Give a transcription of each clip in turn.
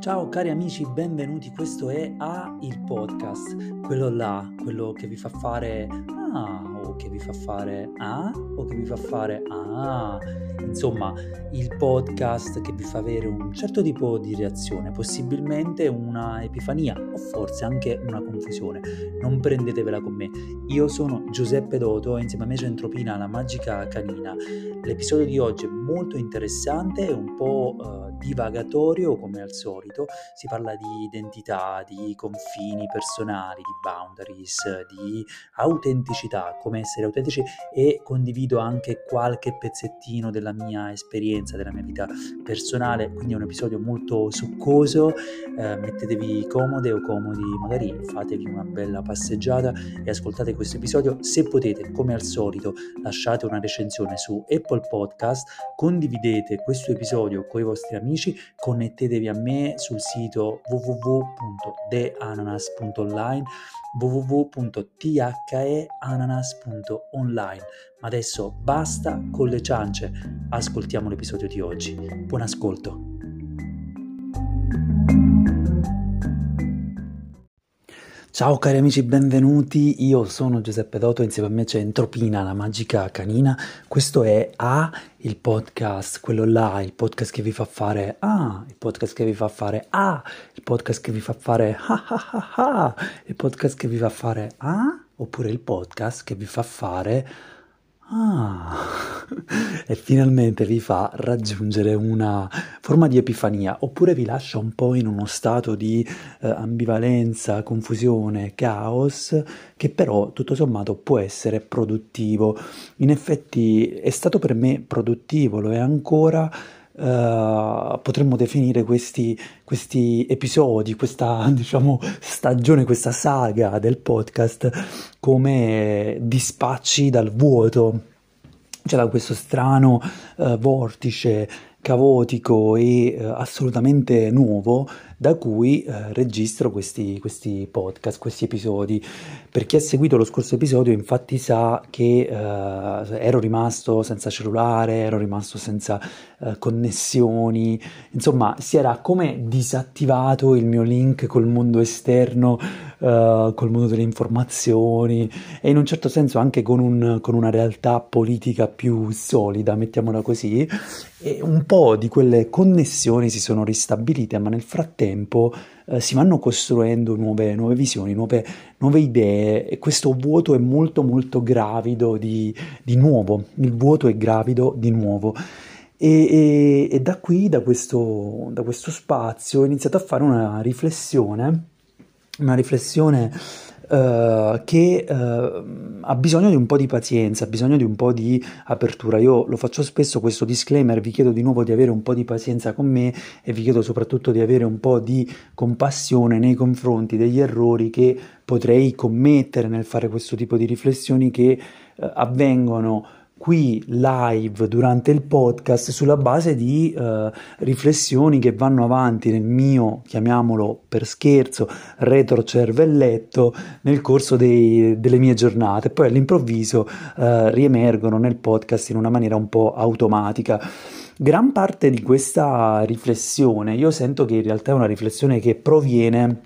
Ciao cari amici, benvenuti. Questo è A il podcast, quello là, quello che vi fa fare ah o che vi fa fare ah o che vi fa fare ah. Insomma, il podcast che vi fa avere un certo tipo di reazione, possibilmente una epifania o forse anche una confusione. Non prendetevela con me. Io sono Giuseppe Doto e insieme a me c'è Entropina, la magica canina. L'episodio di oggi è molto interessante e un po' uh, divagatorio come al solito. Si parla di identità, di confini personali, di boundaries, di autenticità, come essere autentici e condivido anche qualche pezzettino della mia esperienza, della mia vita personale, quindi è un episodio molto succoso, eh, mettetevi comode o comodi, magari fatevi una bella passeggiata e ascoltate questo episodio, se potete come al solito lasciate una recensione su Apple Podcast, condividete questo episodio con i vostri amici, connettetevi a me sul sito www.theananas.online www.theananas.online ma adesso basta con le ciance, ascoltiamo l'episodio di oggi. Buon ascolto. Ciao cari amici, benvenuti. Io sono Giuseppe Doto, insieme a me c'è Entropina, la magica canina. Questo è A, il podcast, quello là, il podcast che vi fa fare A, il podcast che vi fa fare A, il podcast che vi fa fare ha ha ha ha, il podcast che vi fa fare A, oppure il podcast che vi fa fare Ah, e finalmente vi fa raggiungere una forma di epifania, oppure vi lascia un po' in uno stato di eh, ambivalenza, confusione, caos, che però tutto sommato può essere produttivo. In effetti è stato per me produttivo, lo è ancora Uh, potremmo definire questi, questi, episodi, questa diciamo, stagione, questa saga del podcast come dispacci dal vuoto. C'era questo strano uh, vortice caotico e uh, assolutamente nuovo da cui eh, registro questi, questi, podcast, questi episodi. Per chi ha seguito lo scorso episodio infatti sa che eh, ero rimasto senza cellulare, ero rimasto senza eh, connessioni, insomma si era come disattivato il mio link col mondo esterno, eh, col mondo delle informazioni e in un certo senso anche con, un, con una realtà politica più solida, mettiamola così, e un po' di quelle connessioni si sono ristabilite, ma nel frattempo tempo eh, si vanno costruendo nuove, nuove visioni, nuove, nuove, idee e questo vuoto è molto molto gravido di, di nuovo, il vuoto è gravido di nuovo. E, e, e da qui, da questo, da questo spazio, ho iniziato a fare una riflessione, una riflessione uh, che uh, ha bisogno di un po' di pazienza, ha bisogno di un po' di apertura. Io lo faccio spesso questo disclaimer, vi chiedo di nuovo di avere un po' di pazienza con me e vi chiedo soprattutto di avere un po' di compassione nei confronti degli errori che potrei commettere nel fare questo tipo di riflessioni che uh, avvengono qui live durante il podcast sulla base di uh, riflessioni che vanno avanti nel mio, chiamiamolo per scherzo, retrocervelletto nel corso dei, delle mie giornate. Poi all'improvviso uh, riemergono nel podcast in una maniera un po' automatica. Gran parte di questa riflessione io sento che in realtà è una riflessione che proviene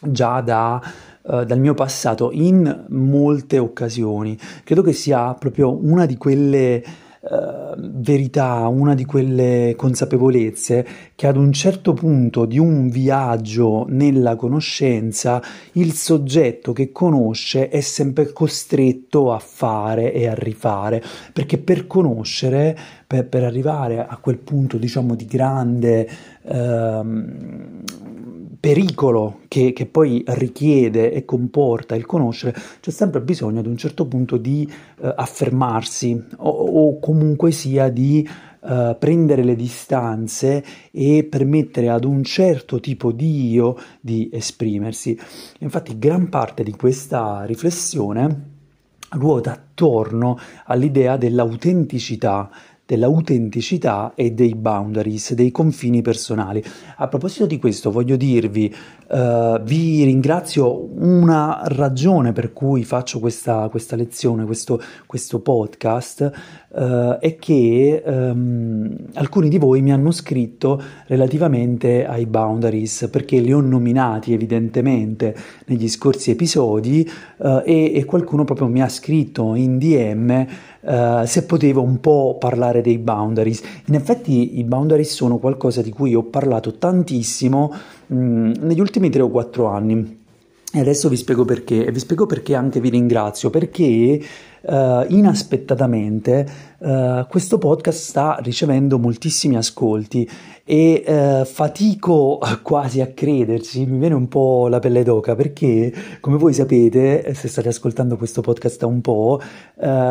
già da eh, dal mio passato in molte occasioni. Credo che sia proprio una di quelle uh, verità, una di quelle consapevolezze che ad un certo punto di un viaggio nella conoscenza il soggetto che conosce è sempre costretto a fare e a rifare, perché per conoscere, per, per arrivare a quel punto diciamo di grande... Uh, pericolo che, che, poi richiede e comporta il conoscere, c'è sempre bisogno ad un certo punto di eh, affermarsi o, o, comunque sia di eh, prendere le distanze e permettere ad un certo tipo di io di esprimersi. Infatti gran parte di questa riflessione ruota attorno all'idea dell'autenticità dell'autenticità e dei boundaries, dei confini personali. A proposito di questo voglio dirvi, uh, vi ringrazio una ragione per cui faccio questa, questa lezione, questo, questo podcast, uh, è che um, alcuni di voi mi hanno scritto relativamente ai boundaries, perché li ho nominati evidentemente negli scorsi episodi uh, e, e qualcuno proprio mi ha scritto in DM uh, se potevo un po' parlare dei boundaries. In effetti i boundaries sono qualcosa di cui ho parlato tantissimo mh, mm, negli ultimi 3 o 4 anni. E adesso vi spiego perché, e vi spiego perché anche vi ringrazio, perché uh, inaspettatamente uh, questo podcast sta ricevendo moltissimi ascolti e uh, fatico quasi a crederci, mi viene un po' la pelle d'oca perché, come voi sapete, se state ascoltando questo podcast da un po',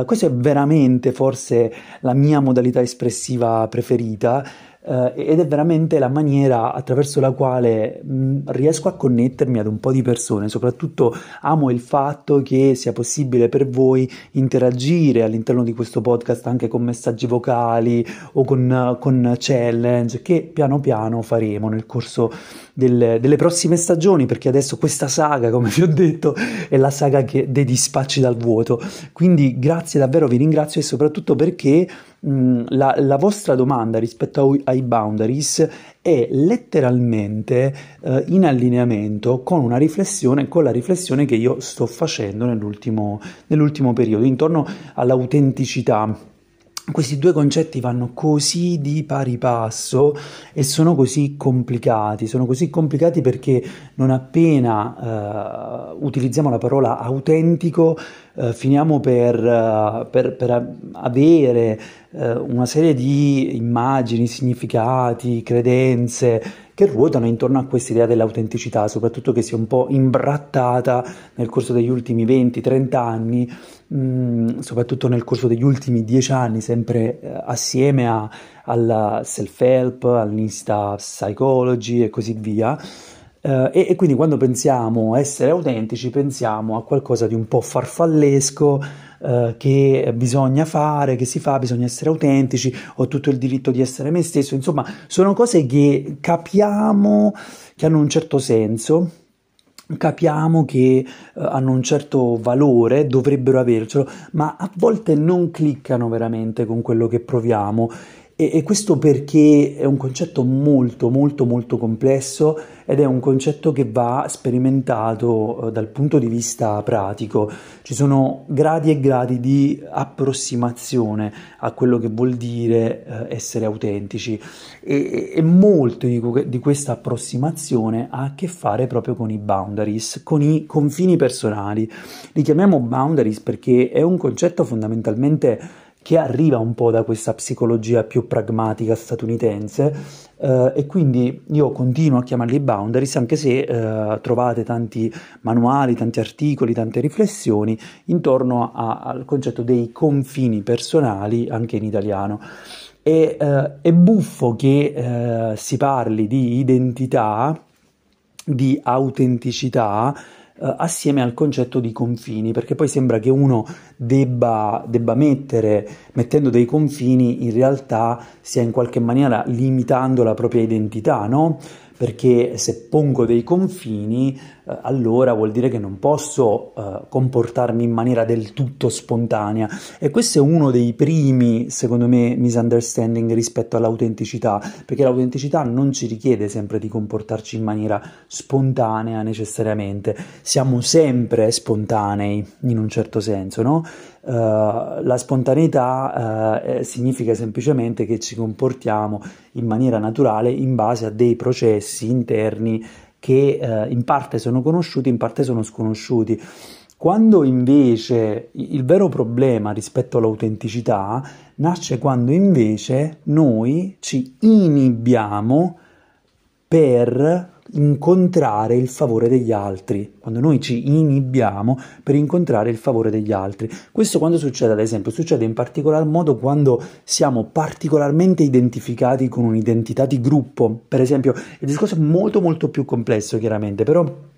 questa è veramente forse la mia modalità espressiva preferita eh, ed è veramente la maniera attraverso la quale mh, riesco a connettermi ad un po' di persone, soprattutto amo il fatto che sia possibile per voi interagire all'interno di questo podcast anche con messaggi vocali o con, con challenge che piano piano faremo nel corso del, delle prossime stagioni perché adesso questa saga come vi ho detto è la saga che, dei dispacci dal vuoto. Quindi grazie davvero vi ringrazio e soprattutto perché mh, la, la, vostra domanda rispetto ai boundaries è letteralmente eh, in allineamento con una riflessione, con la riflessione che io sto facendo nell'ultimo, nell'ultimo periodo intorno all'autenticità questi due concetti vanno così di pari passo e sono così complicati, sono così complicati perché non appena uh, utilizziamo la parola autentico uh, finiamo per, uh, per, per avere una serie di immagini, significati, credenze che ruotano intorno a questa idea dell'autenticità, soprattutto che si è un po' imbrattata nel corso degli ultimi 20-30 anni mh, mm, soprattutto nel corso degli ultimi dieci anni, sempre eh, assieme a, alla self-help, all'insta psychology e così via. Uh, e, e, quindi quando pensiamo a essere autentici pensiamo a qualcosa di un po' farfallesco uh, che bisogna fare, che si fa, bisogna essere autentici, ho tutto il diritto di essere me stesso, insomma sono cose che capiamo che hanno un certo senso, capiamo che uh, hanno un certo valore, dovrebbero avercelo, ma a volte non cliccano veramente con quello che proviamo e, e, questo perché è un concetto molto molto molto complesso ed è un concetto che va sperimentato eh, dal punto di vista pratico. Ci sono gradi e gradi di approssimazione a quello che vuol dire eh, essere autentici e, e molto di, di questa approssimazione ha a che fare proprio con i boundaries, con i confini personali. Li chiamiamo boundaries perché è un concetto fondamentalmente che arriva un po' da questa psicologia più pragmatica statunitense eh, e quindi io continuo a chiamarli boundaries anche se eh, trovate tanti manuali, tanti articoli, tante riflessioni intorno a, al concetto dei confini personali anche in italiano. E, eh, è buffo che eh, si parli di identità, di autenticità, eh, assieme al concetto di confini, perché poi sembra che uno debba, debba mettere, mettendo dei confini, in realtà stia in qualche maniera limitando la propria identità, no? Perché se pongo dei confini, eh, allora vuol dire che non posso eh, comportarmi in maniera del tutto spontanea. E questo è uno dei primi, secondo me, misunderstanding rispetto all'autenticità, perché l'autenticità non ci richiede sempre di comportarci in maniera spontanea necessariamente. Siamo sempre spontanei in un certo senso, no? Uh, la spontaneità uh, significa semplicemente che ci comportiamo in maniera naturale in base a dei processi interni che uh, in parte sono conosciuti, in parte sono sconosciuti. Quando invece il vero problema rispetto all'autenticità nasce quando invece noi ci inibiamo per incontrare il favore degli altri, quando noi ci inibiamo per incontrare il favore degli altri. Questo quando succede, ad esempio, succede in particolar modo quando siamo particolarmente identificati con un'identità di gruppo. Per esempio, il discorso è molto molto più complesso, chiaramente, però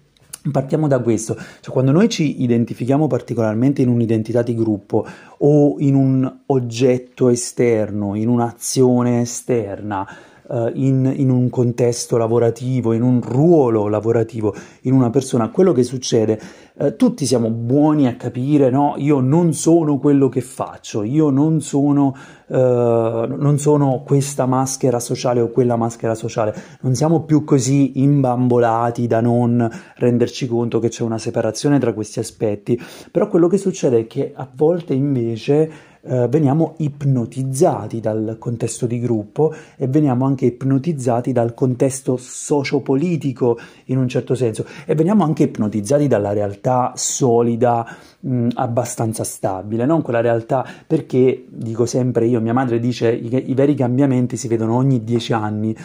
Partiamo da questo, cioè quando noi ci identifichiamo particolarmente in un'identità di gruppo o in un oggetto esterno, in un'azione esterna, uh, in, in, un contesto lavorativo, in un ruolo lavorativo, in una persona, quello che succede, uh, tutti siamo buoni a capire, no? Io non sono quello che faccio, io non sono, uh, non sono questa maschera sociale o quella maschera sociale, non siamo più così imbambolati da non renderci conto che c'è una separazione tra questi aspetti, però quello che succede è che a volte invece eh, veniamo ipnotizzati dal contesto di gruppo e veniamo anche ipnotizzati dal contesto sociopolitico in un certo senso. E veniamo anche ipnotizzati dalla realtà solida, mh, abbastanza stabile, non quella realtà perché dico sempre io, mia madre dice i, i veri cambiamenti si vedono ogni dieci anni.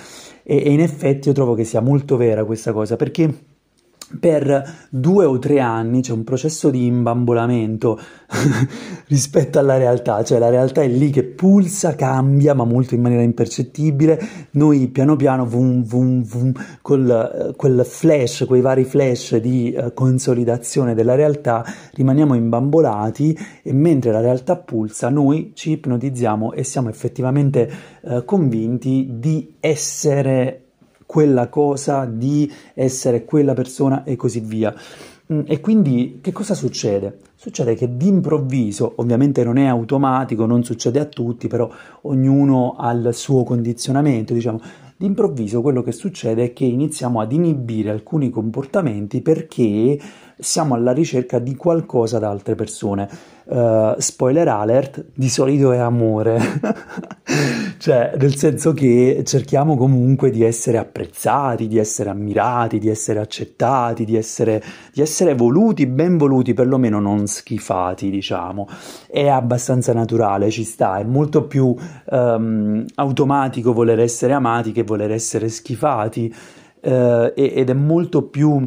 E, e in effetti io trovo che sia molto vera questa cosa perché per due o tre anni c'è un processo di imbambolamento rispetto alla realtà, cioè la realtà è lì che pulsa, cambia, ma molto in maniera impercettibile. Noi piano piano, vum, vum, vum, col, quel flash, quei vari flash di uh, consolidazione della realtà, rimaniamo imbambolati e mentre la realtà pulsa, noi ci ipnotizziamo e siamo effettivamente uh, convinti di essere quella cosa, di essere quella persona e così via. Mm, e quindi che cosa succede? Succede che d'improvviso, ovviamente non è automatico, non succede a tutti, però ognuno ha il suo condizionamento, diciamo, d'improvviso quello che succede è che iniziamo ad inibire alcuni comportamenti perché siamo alla ricerca di qualcosa da altre persone. Uh, spoiler alert, di solito è amore, cioè nel senso che cerchiamo comunque di essere apprezzati, di essere ammirati, di essere accettati, di essere, di essere voluti, ben voluti, perlomeno non schifati, diciamo. È abbastanza naturale, ci sta, è molto più um, automatico voler essere amati che voler essere schifati. Uh, ed è molto più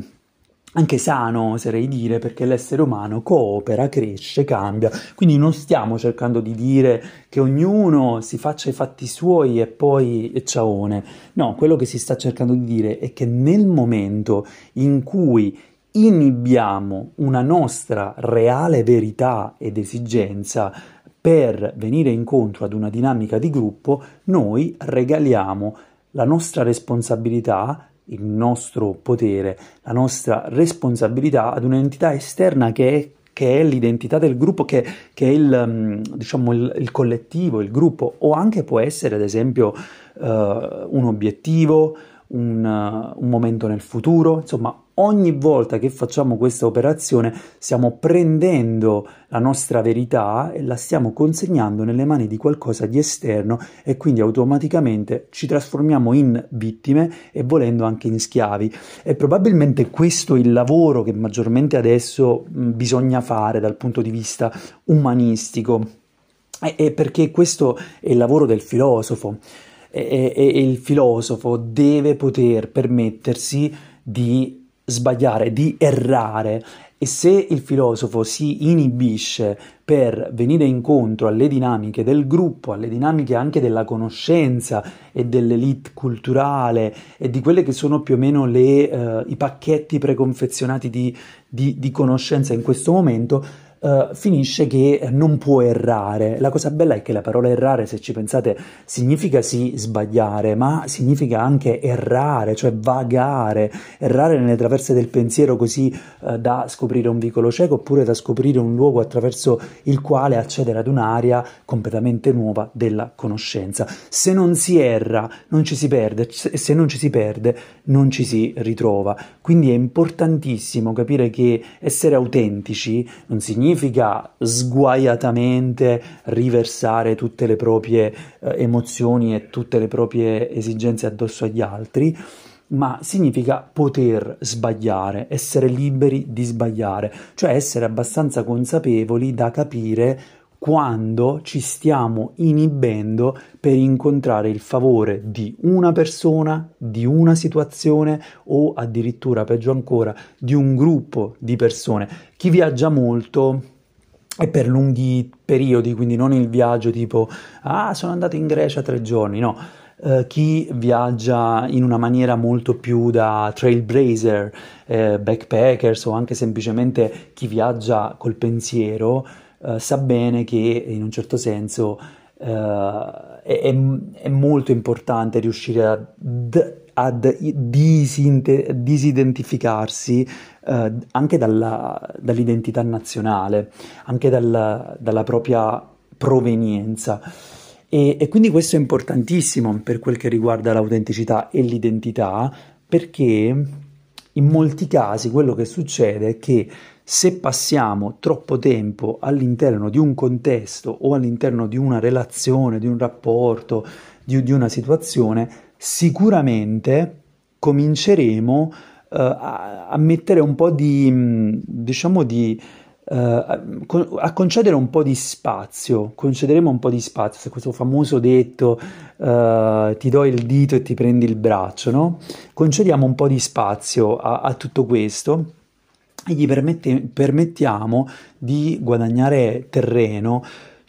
anche sano, oserei dire, perché l'essere umano coopera, cresce, cambia. Quindi non stiamo cercando di dire che ognuno si faccia i fatti suoi e poi e ciaone. No, quello che si sta cercando di dire è che nel momento in cui inibiamo una nostra reale verità ed esigenza per venire incontro ad una dinamica di gruppo, noi regaliamo la nostra responsabilità il nostro potere, la nostra responsabilità ad un'entità esterna che è, che è l'identità del gruppo, che, che è il, mm, diciamo, il, il, collettivo, il gruppo, o anche può essere ad esempio uh, un obiettivo, un, un momento nel futuro, insomma ogni volta che facciamo questa operazione stiamo prendendo la nostra verità e la stiamo consegnando nelle mani di qualcosa di esterno e quindi automaticamente ci trasformiamo in vittime e volendo anche in schiavi. E probabilmente questo il lavoro che maggiormente adesso bisogna fare dal punto di vista umanistico. E perché questo è il lavoro del filosofo e, e, e il filosofo deve poter permettersi di sbagliare, di errare. E se il filosofo si inibisce per venire incontro alle dinamiche del gruppo, alle dinamiche anche della conoscenza e dell'elite culturale e di quelle che sono più o meno le, uh, i pacchetti preconfezionati di, di, di conoscenza in questo momento, uh, finisce che non può errare. La cosa bella è che la parola errare, se ci pensate, significa sì sbagliare, ma significa anche errare, cioè vagare, errare nelle traverse del pensiero così uh, da scoprire un vicolo cieco oppure da scoprire un luogo attraverso il quale accedere ad un'area completamente nuova della conoscenza. Se non si erra, non ci si perde, e se non ci si perde, non ci si ritrova. Quindi è importantissimo capire che essere autentici non significa significa sguaiatamente riversare tutte le proprie eh, emozioni e tutte le proprie esigenze addosso agli altri, ma significa poter sbagliare, essere liberi di sbagliare, cioè essere abbastanza consapevoli da capire quando ci stiamo inibendo per incontrare il favore di una persona, di una situazione o addirittura, peggio ancora, di un gruppo di persone. Chi viaggia molto e per lunghi periodi, quindi non il viaggio tipo ah sono andato in Grecia tre giorni, no, eh, chi viaggia in una maniera molto più da trailblazer, eh, backpackers o anche semplicemente chi viaggia col pensiero, eh, sa bene che in un certo senso eh, è, è, molto importante riuscire a, a disidentificarsi eh, anche dalla, dall'identità nazionale, anche dalla, dalla propria provenienza. E, e, quindi questo è importantissimo per quel che riguarda l'autenticità e l'identità, perché in molti casi quello che succede è che se passiamo troppo tempo all'interno di un contesto o all'interno di una relazione, di un rapporto, di, di una situazione, sicuramente cominceremo uh, a, a, mettere un po' di, diciamo, di uh, a concedere un po' di spazio, concederemo un po' di spazio, questo famoso detto uh, ti do il dito e ti prendi il braccio, no? Concediamo un po' di spazio a, a tutto questo e gli permette, permettiamo di guadagnare terreno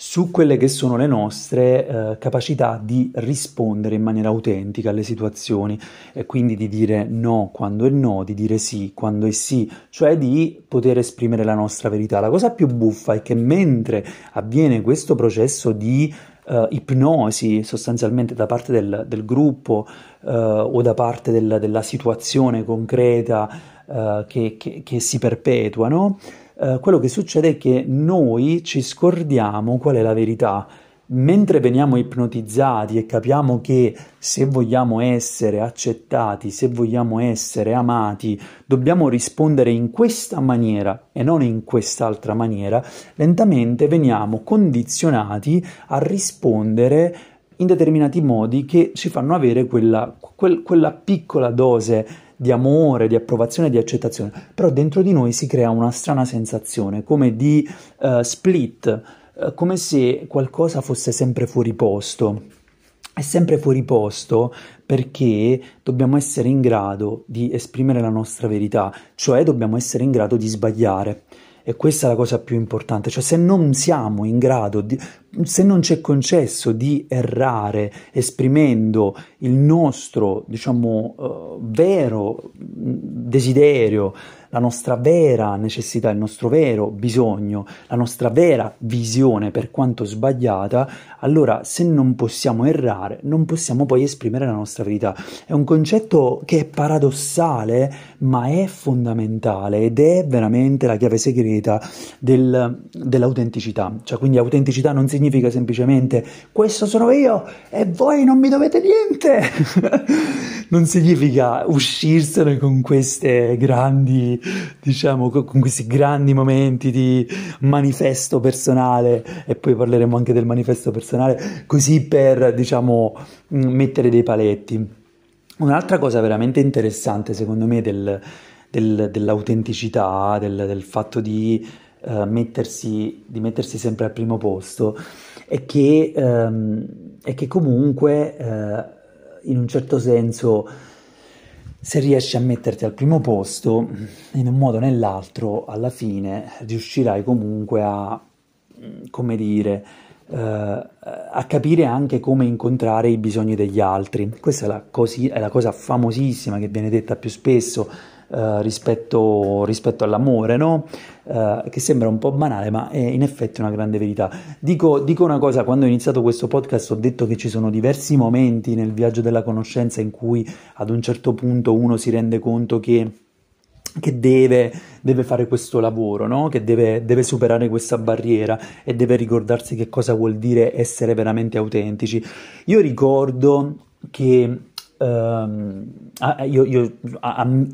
su quelle che sono le nostre eh, capacità di rispondere in maniera autentica alle situazioni e quindi di dire no quando è no, di dire sì quando è sì, cioè di poter esprimere la nostra verità. La cosa più buffa è che mentre avviene questo processo di uh, ipnosi sostanzialmente da parte del, del gruppo uh, o da parte del, della situazione concreta uh, che, che, che, si perpetuano, quello che succede è che noi ci scordiamo qual è la verità. Mentre veniamo ipnotizzati e capiamo che se vogliamo essere accettati, se vogliamo essere amati, dobbiamo rispondere in questa maniera e non in quest'altra maniera, lentamente veniamo condizionati a rispondere in determinati modi che ci fanno avere quella, quel, quella piccola dose di amore, di approvazione, di accettazione, però dentro di noi si crea una strana sensazione come di uh, split eh, come se qualcosa fosse sempre fuori posto. È sempre fuori posto perché dobbiamo essere in grado di esprimere la nostra verità, cioè dobbiamo essere in grado di sbagliare. E questa è la cosa più importante, cioè se non siamo in grado, di, se non c'è concesso di errare esprimendo il nostro, diciamo, uh, vero desiderio, la nostra vera necessità, il nostro vero bisogno, la nostra vera visione, per quanto sbagliata, allora se non possiamo errare, non possiamo poi esprimere la nostra verità. È un concetto che è paradossale, ma è fondamentale ed è veramente la chiave segreta del, dell'autenticità. Cioè, quindi autenticità non significa semplicemente questo sono io e voi non mi dovete niente. non significa uscirsene con queste grandi diciamo, con questi grandi momenti di manifesto personale e poi parleremo anche del manifesto personale, così per, diciamo, mm, mettere dei paletti. Un'altra cosa veramente interessante, secondo me, del, del, dell'autenticità, del, del, fatto di, uh, mettersi, di, mettersi, sempre al primo posto, è che, um, è che comunque, uh, in un certo senso, se riesci a metterti al primo posto, in un modo o nell'altro, alla fine riuscirai comunque a, come dire, eh, a capire anche come incontrare i bisogni degli altri. Questa è la, cosi- è la cosa famosissima che viene detta più spesso eh, rispetto, rispetto, all'amore, no? uh, che sembra un po' banale, ma è in effetti una grande verità. Dico, dico una cosa, quando ho iniziato questo podcast ho detto che ci sono diversi momenti nel viaggio della conoscenza in cui ad un certo punto uno si rende conto che che deve, deve, fare questo lavoro, no? che deve, deve, superare questa barriera e deve ricordarsi che cosa vuol dire essere veramente autentici. Io ricordo che um, io, io,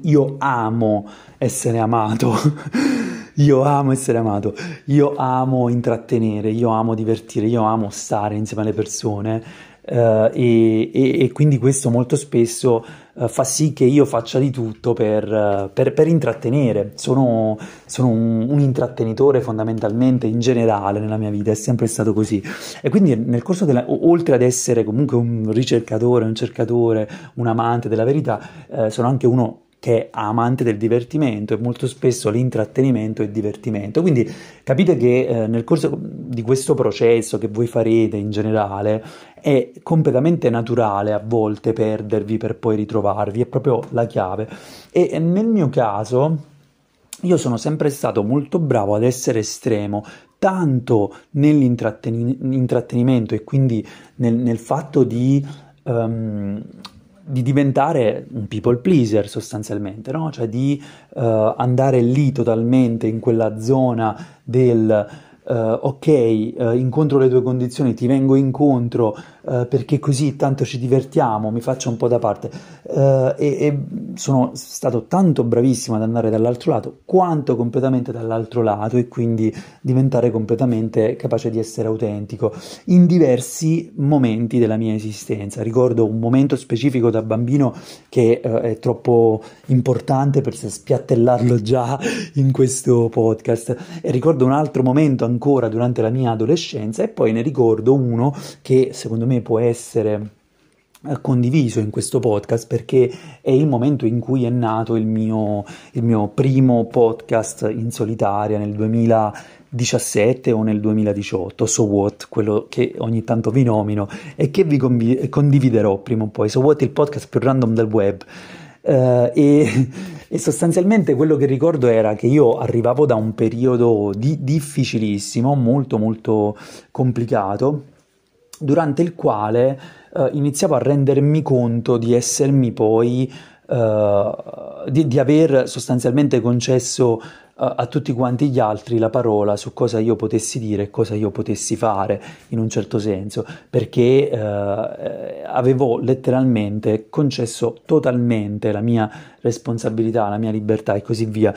io, amo essere amato. io amo essere amato, io amo intrattenere, io amo divertire, io amo stare insieme alle persone uh, e, e, e, quindi questo molto spesso uh, fa sì che io faccia di tutto per, uh, per, per intrattenere. Sono, sono un, un, intrattenitore fondamentalmente in generale nella mia vita, è sempre stato così. E quindi nel corso della, oltre ad essere comunque un ricercatore, un cercatore, un amante della verità, sono anche uno che è amante del divertimento e molto spesso l'intrattenimento è divertimento. Quindi capite che eh, nel corso di questo processo che voi farete in generale è completamente naturale a volte perdervi per poi ritrovarvi, è proprio la chiave. E nel mio caso io sono sempre stato molto bravo ad essere estremo, tanto nell'intrattenimento e quindi nel, nel fatto di um, di diventare un people pleaser sostanzialmente, no? cioè di uh, andare lì totalmente in quella zona del uh, ok, uh, incontro le tue condizioni, ti vengo incontro perché così tanto ci divertiamo, mi faccio un po' da parte e, e, sono stato tanto bravissimo ad andare dall'altro lato quanto completamente dall'altro lato e quindi diventare completamente capace di essere autentico in diversi momenti della mia esistenza. Ricordo un momento specifico da bambino che è troppo importante per spiattellarlo già in questo podcast e ricordo un altro momento ancora durante la mia adolescenza e poi ne ricordo uno che secondo me può essere eh, condiviso in questo podcast perché è il momento in cui è nato il mio, il mio primo podcast in solitaria nel 2017 o nel 2018, So What, quello che ogni tanto vi nomino e che vi convi- condividerò prima o poi. So What, il podcast più random del web. Uh, e, e, sostanzialmente quello che ricordo era che io arrivavo da un periodo di, difficilissimo, molto molto complicato, durante il quale uh, iniziavo a rendermi conto di essermi poi, uh, di, di, aver sostanzialmente concesso a tutti quanti gli altri la parola su cosa io potessi dire e cosa io potessi fare in un certo senso, perché eh, avevo letteralmente concesso totalmente la mia responsabilità, la mia libertà e così via.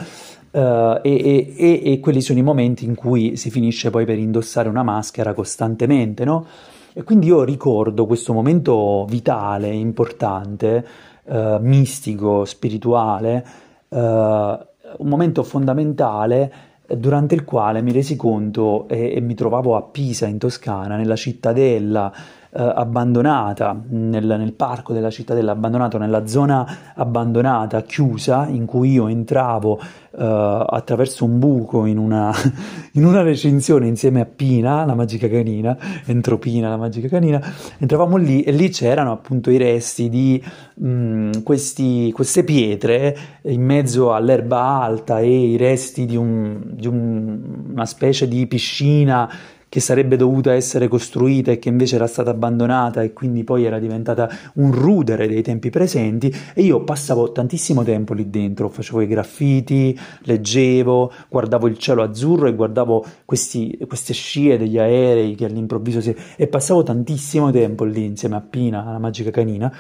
Uh, e, e, e, quelli sono i momenti in cui si finisce poi per indossare una maschera costantemente, no? E quindi io ricordo questo momento vitale, importante, uh, mistico, spirituale, uh, un momento fondamentale durante il quale mi resi conto e, e mi trovavo a Pisa in Toscana, nella cittadella eh, abbandonata, nel, nel, parco della cittadella abbandonato, nella zona abbandonata, chiusa, in cui io entravo eh, attraverso un buco in una, in una, recinzione insieme a Pina, la magica canina, Entropina, la magica canina, entravamo lì e lì c'erano appunto i resti di mh, mm, questi, queste pietre in mezzo all'erba alta e i resti di, un, di un, una specie di piscina che sarebbe dovuta essere costruita e che invece era stata abbandonata e quindi poi era diventata un rudere dei tempi presenti e io passavo tantissimo tempo lì dentro, facevo i graffiti, leggevo, guardavo il cielo azzurro e guardavo questi, queste scie degli aerei che all'improvviso si... e passavo tantissimo tempo lì insieme a Pina, la magica canina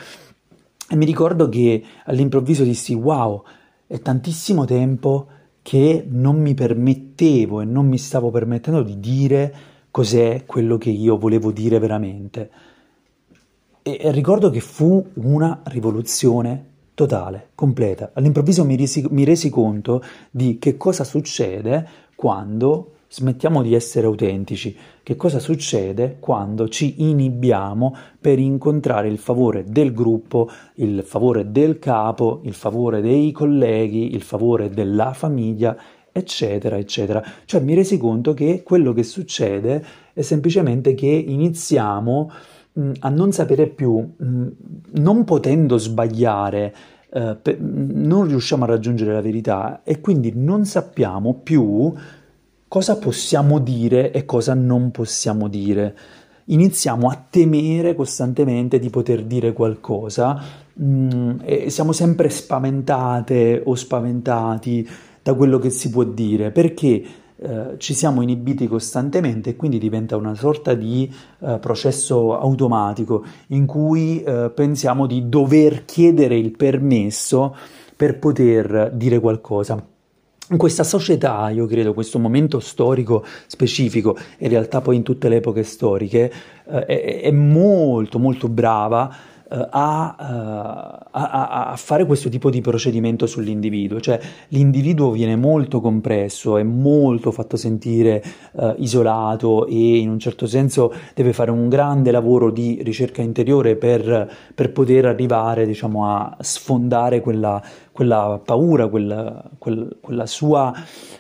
e mi ricordo che all'improvviso dissi wow, è tantissimo tempo che non mi permettevo e non mi stavo permettendo di dire cos'è quello che io volevo dire veramente. E, ricordo che fu una rivoluzione totale, completa. All'improvviso mi resi, mi resi conto di che cosa succede quando smettiamo di essere autentici, che cosa succede quando ci inibiamo per incontrare il favore del gruppo, il favore del capo, il favore dei colleghi, il favore della famiglia eccetera, eccetera. Cioè mi resi conto che quello che succede è semplicemente che iniziamo mh, a non sapere più, mh, non potendo sbagliare, eh, per, non riusciamo a raggiungere la verità e quindi non sappiamo più cosa possiamo dire e cosa non possiamo dire. Iniziamo a temere costantemente di poter dire qualcosa mh, e siamo sempre spaventate o spaventati da quello che si può dire, perché eh, ci siamo inibiti costantemente e quindi diventa una sorta di eh, processo automatico in cui eh, pensiamo di dover chiedere il permesso per poter dire qualcosa. In questa società, io credo, questo momento storico specifico, in realtà poi in tutte le epoche storiche, eh, è, è molto molto brava a, uh, a, a, fare questo tipo di procedimento sull'individuo, cioè l'individuo viene molto compresso, è molto fatto sentire uh, isolato e in un certo senso deve fare un grande lavoro di ricerca interiore per, per poter arrivare diciamo, a sfondare quella, quella paura, quella, quel, quella sua,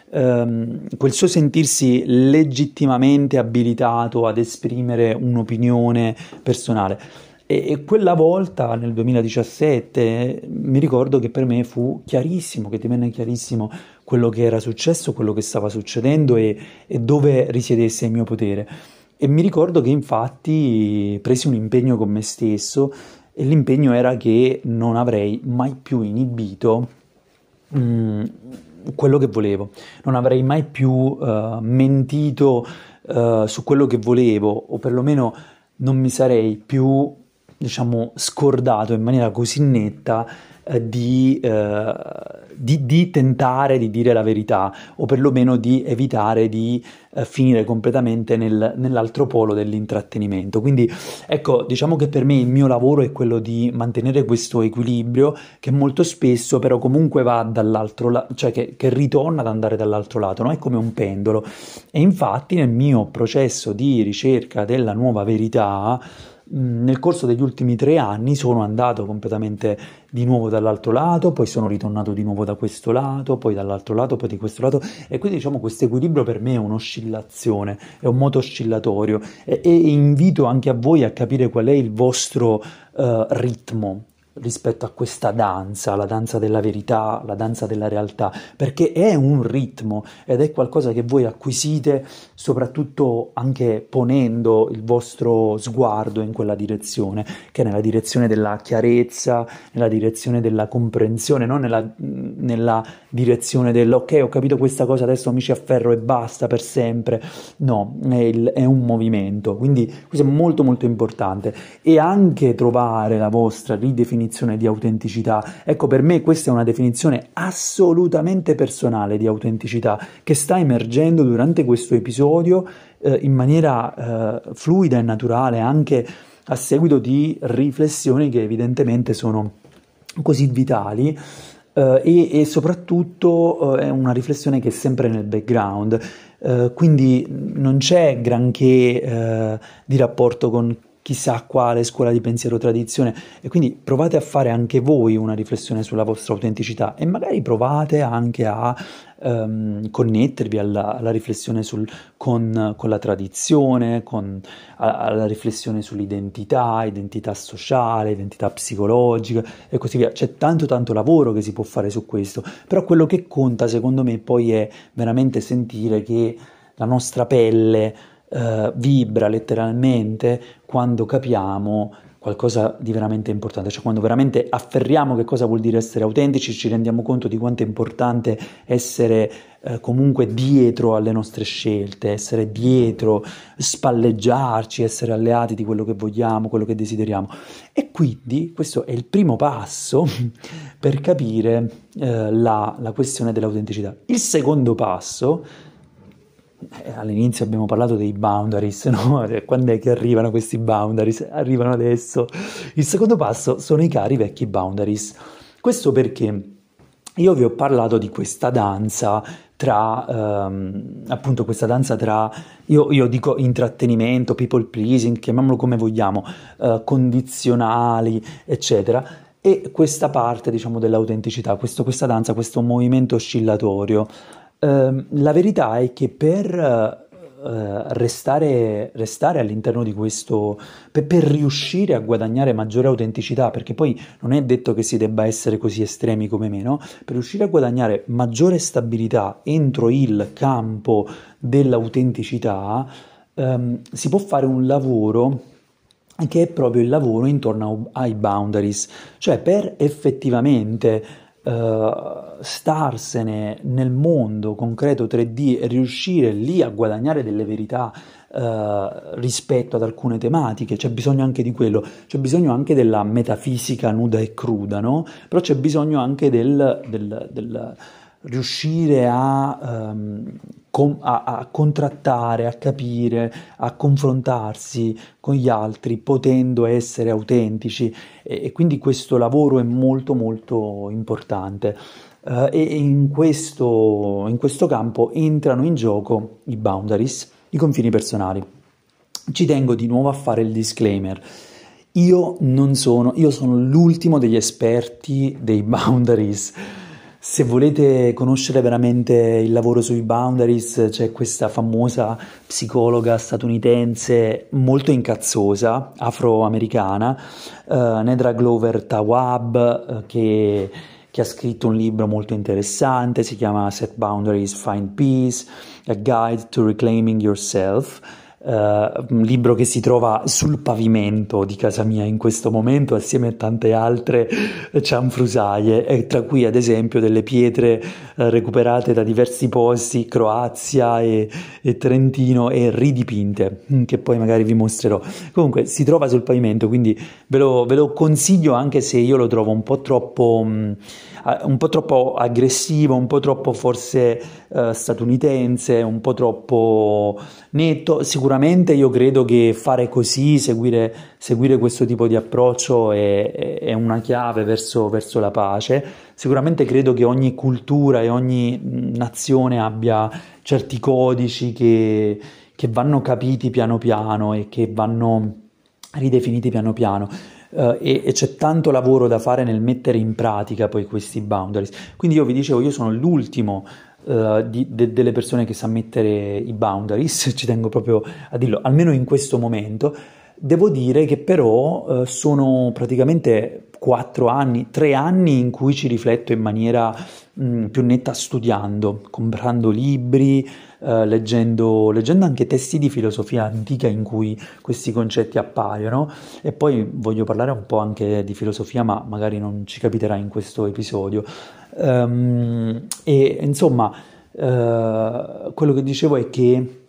ehm, quel suo sentirsi legittimamente abilitato ad esprimere un'opinione personale. E, quella volta, nel 2017, mi ricordo che per me fu chiarissimo, che divenne chiarissimo quello che era successo, quello che stava succedendo e, e dove risiedesse il mio potere. E mi ricordo che infatti presi un impegno con me stesso e l'impegno era che non avrei mai più inibito mh, mm, quello che volevo, non avrei mai più uh, mentito uh, su quello che volevo o perlomeno non mi sarei più diciamo, scordato in maniera così netta eh, di, eh, di, di, tentare di dire la verità o perlomeno di evitare di eh, finire completamente nel, nell'altro polo dell'intrattenimento. Quindi ecco, diciamo che per me il mio lavoro è quello di mantenere questo equilibrio che molto spesso però comunque va dall'altro lato, cioè che, che, ritorna ad andare dall'altro lato, no? è come un pendolo. E infatti nel mio processo di ricerca della nuova verità, nel corso degli ultimi tre anni sono andato completamente di nuovo dall'altro lato, poi sono ritornato di nuovo da questo lato, poi dall'altro lato, poi di questo lato. E quindi diciamo questo equilibrio per me è un'oscillazione, è un moto oscillatorio. E, e invito anche a voi a capire qual è il vostro uh, ritmo, rispetto a questa danza, la danza della verità, la danza della realtà, perché è un ritmo ed è qualcosa che voi acquisite soprattutto anche ponendo il vostro sguardo in quella direzione, che è nella direzione della chiarezza, nella direzione della comprensione, non nella, nella direzione del ok ho capito questa cosa, adesso mi ci afferro e basta per sempre, no, è, il, è un movimento, quindi questo è molto molto importante e anche trovare la vostra ridefinizione definizione di autenticità. Ecco, per me questa è una definizione assolutamente personale di autenticità che sta emergendo durante questo episodio eh, in maniera eh, fluida e naturale, anche a seguito di riflessioni che evidentemente sono così vitali. Uh, e, e, soprattutto uh, è una riflessione che è sempre nel background, uh, quindi non c'è granché di rapporto con chissà quale scuola di pensiero tradizione. E quindi provate a fare anche voi una riflessione sulla vostra autenticità e magari provate anche a um, connettervi alla, alla riflessione sul, con, con, la tradizione, con, alla riflessione sull'identità, identità sociale, identità psicologica e così via. C'è tanto tanto lavoro che si può fare su questo, però quello che conta secondo me poi è veramente sentire che la nostra pelle uh, vibra letteralmente quando capiamo qualcosa di veramente importante, cioè quando veramente afferriamo che cosa vuol dire essere autentici, ci rendiamo conto di quanto è importante essere eh, comunque dietro alle nostre scelte, essere dietro, spalleggiarci, essere alleati di quello che vogliamo, quello che desideriamo. E quindi questo è il primo passo per capire eh, la, la questione dell'autenticità. Il secondo passo eh, all'inizio abbiamo parlato dei boundaries, no? Quando è che arrivano questi boundaries? Arrivano adesso. Il secondo passo sono i cari vecchi boundaries. Questo perché io vi ho parlato di questa danza tra, ehm, appunto, questa danza tra, io, io, dico intrattenimento, people pleasing, chiamiamolo come vogliamo, eh, condizionali, eccetera, e questa parte, diciamo, dell'autenticità, questo, questa danza, questo movimento oscillatorio. Ehm, la verità è che per uh, restare, restare, all'interno di questo, per, per, riuscire a guadagnare maggiore autenticità, perché poi non è detto che si debba essere così estremi come me, no? Per riuscire a guadagnare maggiore stabilità entro il campo dell'autenticità, um, si può fare un lavoro che è proprio il lavoro intorno ai boundaries, cioè per effettivamente Uh, starsene nel mondo concreto 3D e riuscire lì a guadagnare delle verità uh, rispetto ad alcune tematiche, c'è bisogno anche di quello, c'è bisogno anche della metafisica nuda e cruda, no? Però c'è bisogno anche del, del, del riuscire a, um, com- a, a, contrattare, a capire, a confrontarsi con gli altri, potendo essere autentici e, e quindi questo lavoro è molto molto importante. Uh, e in questo, in questo campo entrano in gioco i boundaries, i confini personali. Ci tengo di nuovo a fare il disclaimer. Io non sono, io sono l'ultimo degli esperti dei boundaries. Se volete conoscere veramente il lavoro sui boundaries, c'è questa famosa psicologa statunitense molto incazzosa, afroamericana, uh, Nedra Glover Tawab, uh, che, che, ha scritto un libro molto interessante, si chiama Set Boundaries, Find Peace, A Guide to Reclaiming Yourself. Uh, un libro che si trova sul pavimento di casa mia in questo momento assieme a tante altre cianfrusaie tra cui ad esempio delle pietre uh, recuperate da diversi posti, Croazia e, e, Trentino e ridipinte mm, che poi magari vi mostrerò. Comunque si trova sul pavimento quindi ve lo, ve lo consiglio anche se io lo trovo un po' troppo um, un po' troppo aggressivo, un po' troppo forse uh, statunitense, un po' troppo netto. Sicuramente io credo che fare così, seguire, seguire questo tipo di approccio è, è una chiave verso, verso, la pace. Sicuramente credo che ogni cultura e ogni nazione abbia certi codici che, che vanno capiti piano piano e che vanno ridefiniti piano piano uh, e, e, c'è tanto lavoro da fare nel mettere in pratica poi questi boundaries. Quindi io vi dicevo, io sono l'ultimo uh, di, de, delle persone che sa mettere i boundaries, ci tengo proprio a dirlo, almeno in questo momento. Devo dire che però uh, sono praticamente quattro anni, tre anni in cui ci rifletto in maniera mh, mm, più netta studiando, comprando libri, eh, leggendo, leggendo, anche testi di filosofia antica in cui questi concetti appaiono e poi voglio parlare un po' anche di filosofia ma magari non ci capiterà in questo episodio. Um, e insomma, uh, quello che dicevo è che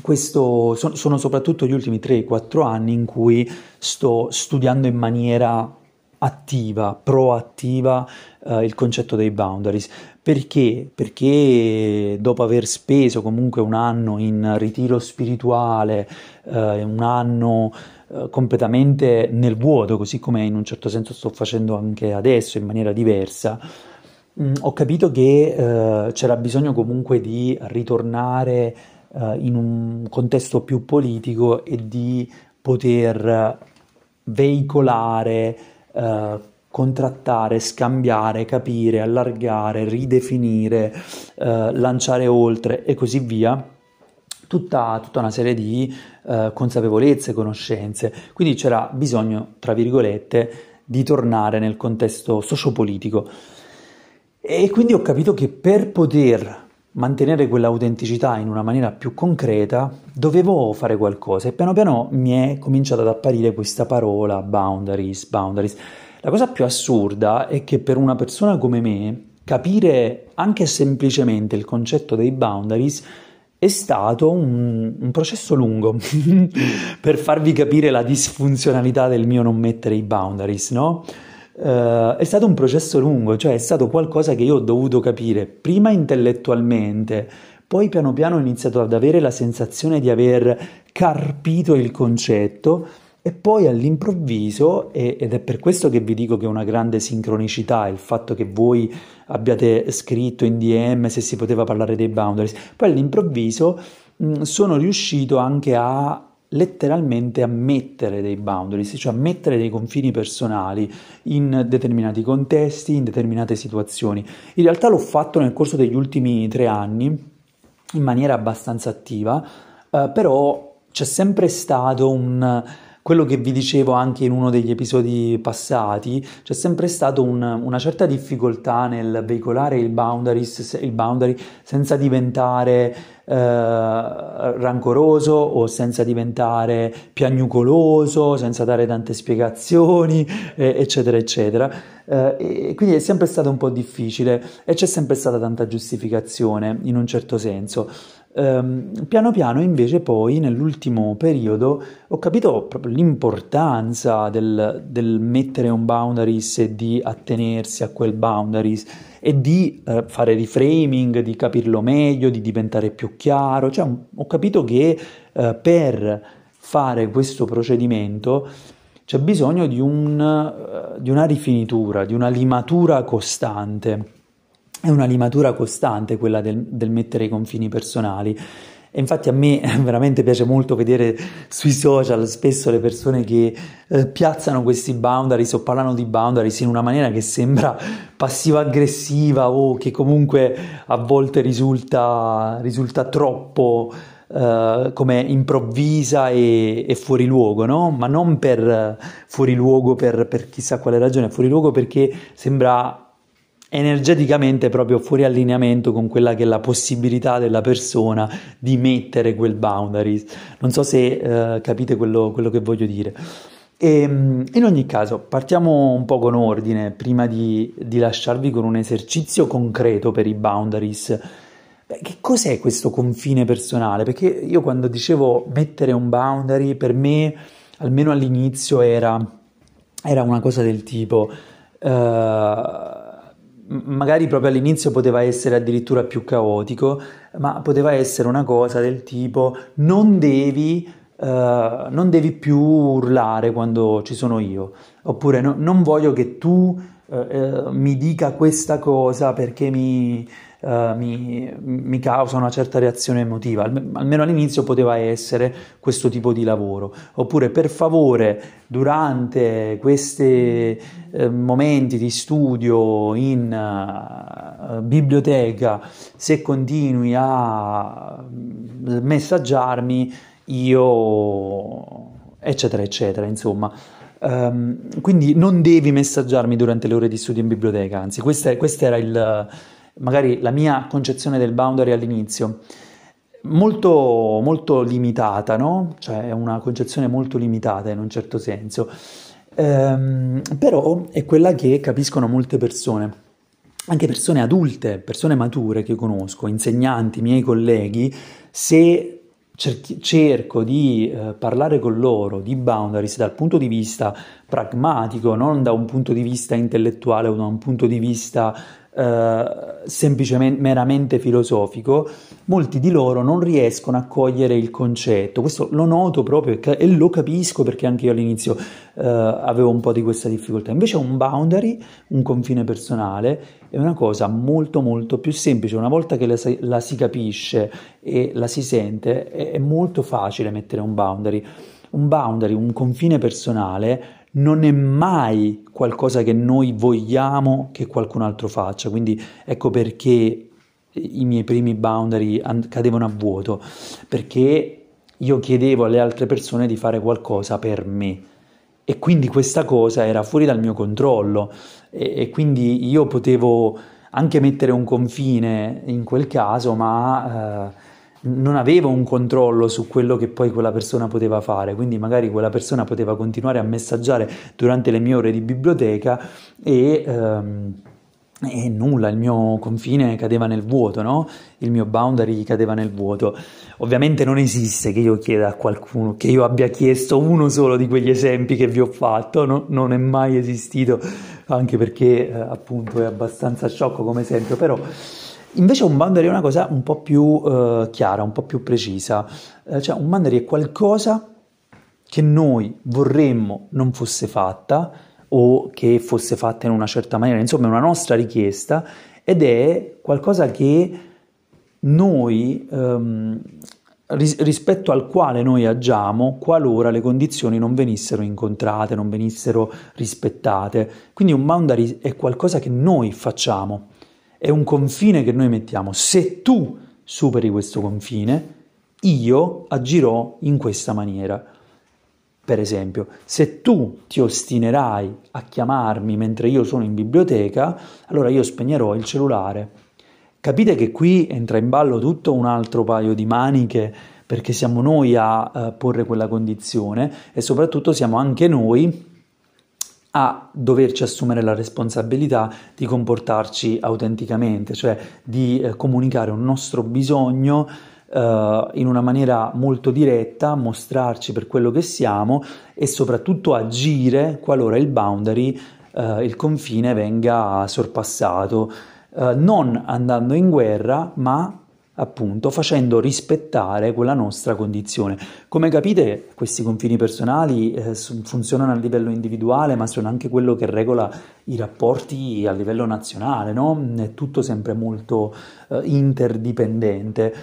questo, sono soprattutto gli ultimi 3-4 anni in cui sto studiando in maniera attiva, proattiva uh, il concetto dei boundaries. Perché? Perché dopo aver speso comunque un anno in ritiro spirituale, uh, un anno completamente nel vuoto, così come in un certo senso sto facendo anche adesso in maniera diversa, mm, ho capito che c'era bisogno comunque di ritornare in un contesto più politico e di poter veicolare eh, contrattare, scambiare, capire, allargare, ridefinire, uh, lanciare oltre e così via. Tutta, tutta una serie di uh, consapevolezze, conoscenze. Quindi c'era bisogno, tra virgolette, di tornare nel contesto sociopolitico. E quindi ho capito che per poter mantenere quell'autenticità in una maniera più concreta, dovevo fare qualcosa e piano piano mi è cominciata ad apparire questa parola boundaries, boundaries. La cosa più assurda è che per una persona come me capire anche semplicemente il concetto dei boundaries è stato un, un processo lungo per farvi capire la disfunzionalità del mio non mettere i boundaries, no? Uh, è stato un processo lungo, cioè è stato qualcosa che io ho dovuto capire prima intellettualmente, poi piano piano ho iniziato ad avere la sensazione di aver carpito il concetto e poi all'improvviso, e, ed è per questo che vi dico che è una grande sincronicità il fatto che voi abbiate scritto in DM se si poteva parlare dei boundaries, poi all'improvviso mh, sono riuscito anche a letteralmente a mettere dei boundaries, cioè a mettere dei confini personali in determinati contesti, in determinate situazioni. In realtà l'ho fatto nel corso degli ultimi tre anni in maniera abbastanza attiva, eh, però c'è sempre stato un quello che vi dicevo anche in uno degli episodi passati, c'è sempre stata un, una certa difficoltà nel veicolare il, boundaries, il boundary senza diventare eh, rancoroso o senza diventare piagnucoloso, senza dare tante spiegazioni, eh, eccetera, eccetera. Eh, e quindi è sempre stato un po' difficile e c'è sempre stata tanta giustificazione in un certo senso. Ehm, piano piano invece poi nell'ultimo periodo ho capito proprio l'importanza del, del mettere un boundaries e di attenersi a quel boundaries e di eh, fare reframing, di capirlo meglio, di diventare più chiaro. Cioè, ho capito che eh, per fare questo procedimento c'è bisogno di, un, uh, di una rifinitura, di una limatura costante. È una limatura costante quella del, del mettere i confini personali. E infatti a me veramente piace molto vedere sui social spesso le persone che eh, piazzano questi boundaries o parlano di boundaries in una maniera che sembra passiva-aggressiva o che comunque a volte risulta, risulta troppo uh, come improvvisa e, e, fuori luogo, no? ma non per uh, fuori luogo per, per chissà quale ragione, fuori luogo perché sembra energeticamente proprio fuori allineamento con quella che è la possibilità della persona di mettere quel boundaries. Non so se uh, capite quello, quello, che voglio dire. E, ehm, in ogni caso, partiamo un po' con ordine prima di, di lasciarvi con un esercizio concreto per i boundaries Beh, che cos'è questo confine personale? Perché io quando dicevo mettere un boundary, per me, almeno all'inizio, era, era una cosa del tipo... Uh, magari proprio all'inizio poteva essere addirittura più caotico, ma poteva essere una cosa del tipo non devi, uh, non devi più urlare quando ci sono io, oppure no, non voglio che tu uh, uh, mi dica questa cosa perché mi, uh, mi, mi, causa una certa reazione emotiva, almeno all'inizio poteva essere questo tipo di lavoro. Oppure per favore durante questi uh, momenti di studio in uh, biblioteca, se continui a messaggiarmi, io eccetera eccetera, insomma. Um, quindi non devi messaggiarmi durante le ore di studio in biblioteca, anzi questo era il, magari la mia concezione del boundary all'inizio, molto, molto limitata, no? Cioè è una concezione molto limitata in un certo senso, ehm, però è quella che capiscono molte persone. Anche persone adulte, persone mature che conosco, insegnanti, miei colleghi, se cerco di eh, parlare con loro di boundaries dal punto di vista pragmatico, non da un punto di vista intellettuale o da un punto di vista eh, semplicemente meramente filosofico, molti di loro non riescono a cogliere il concetto. Questo lo noto proprio e lo capisco perché anche io all'inizio eh, avevo un po' di questa difficoltà. Invece un boundary, un confine personale, è una cosa molto molto più semplice. Una volta che la, la si capisce e la si sente, è, è molto facile mettere un boundary. Un boundary, un confine personale non è mai qualcosa che noi vogliamo che qualcun altro faccia, quindi ecco perché i miei primi boundary cadevano a vuoto, perché io chiedevo alle altre persone di fare qualcosa per me. E quindi questa cosa era fuori dal mio controllo. E, e quindi io potevo anche mettere un confine in quel caso, ma... Eh, non avevo un controllo su quello che poi quella persona poteva fare, quindi magari quella persona poteva continuare a messaggiare durante le mie ore di biblioteca e, ehm, e nulla, il mio confine cadeva nel vuoto, no? il mio boundary cadeva nel vuoto. Ovviamente non esiste che io chieda a qualcuno, che io abbia chiesto uno solo di quegli esempi che vi ho fatto, no? non è mai esistito, anche perché eh, appunto è abbastanza sciocco come esempio, però Invece un boundary è una cosa un po' più eh, chiara, un po' più precisa, eh, cioè un boundary è qualcosa che noi vorremmo non fosse fatta o che fosse fatta in una certa maniera, insomma è una nostra richiesta ed è qualcosa che noi ehm, ris- rispetto al quale noi agiamo qualora le condizioni non venissero incontrate, non venissero rispettate. Quindi un boundary è qualcosa che noi facciamo è un confine che noi mettiamo. Se tu superi questo confine, io agirò in questa maniera. Per esempio, se tu ti ostinerai a chiamarmi mentre io sono in biblioteca, allora io spegnerò il cellulare. Capite che qui entra in ballo tutto un altro paio di maniche perché siamo noi a uh, porre quella condizione e soprattutto siamo anche noi a doverci assumere la responsabilità di comportarci autenticamente, cioè di eh, comunicare un nostro bisogno uh, in una maniera molto diretta, mostrarci per quello che siamo e soprattutto agire qualora il boundary, uh, il confine venga sorpassato, uh, non andando in guerra, ma appunto facendo rispettare quella nostra condizione. Come capite, questi confini personali eh, funzionano a livello individuale, ma sono anche quello che regola i rapporti a livello nazionale, no? È tutto sempre molto eh, interdipendente.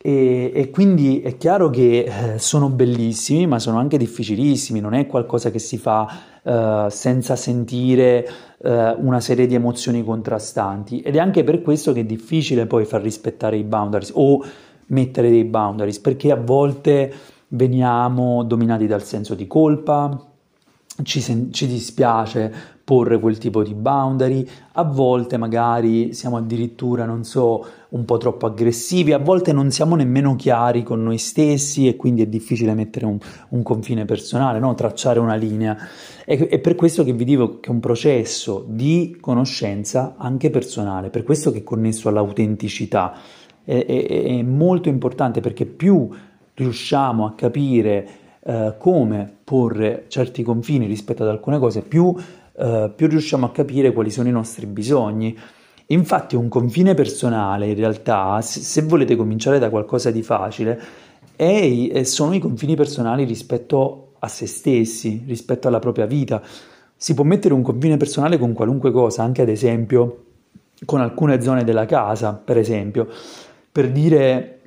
E, e, quindi è chiaro che eh, sono bellissimi, ma sono anche difficilissimi, non è qualcosa che si fa eh, senza sentire eh, una serie di emozioni contrastanti. Ed è anche per questo che è difficile poi far rispettare i boundaries o mettere dei boundaries, perché a volte veniamo dominati dal senso di colpa, ci, sen- ci dispiace porre quel tipo di boundary, a volte magari siamo addirittura, non so, un po' troppo aggressivi, a volte non siamo nemmeno chiari con noi stessi e quindi è difficile mettere un, un confine personale, no? tracciare una linea. E, è per questo che vi dico che è un processo di conoscenza anche personale, per questo che è connesso all'autenticità. È, è, è molto importante perché più riusciamo a capire eh, come porre certi confini rispetto ad alcune cose, più eh, più riusciamo a capire quali sono i nostri bisogni. Infatti un confine personale, in realtà, se, volete cominciare da qualcosa di facile, è, sono i confini personali rispetto a se stessi, rispetto alla propria vita. Si può mettere un confine personale con qualunque cosa, anche ad esempio con alcune zone della casa, per esempio, per dire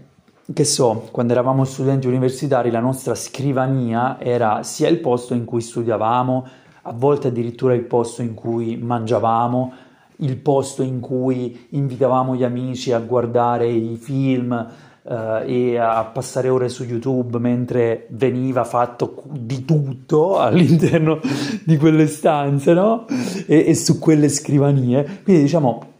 che so, quando eravamo studenti universitari la nostra scrivania era sia il posto in cui studiavamo, a volte addirittura il posto in cui mangiavamo, il posto in cui invitavamo gli amici a guardare i film eh, e a passare ore su YouTube mentre veniva fatto di tutto all'interno di quelle stanze, no? E, e su quelle scrivanie. Quindi diciamo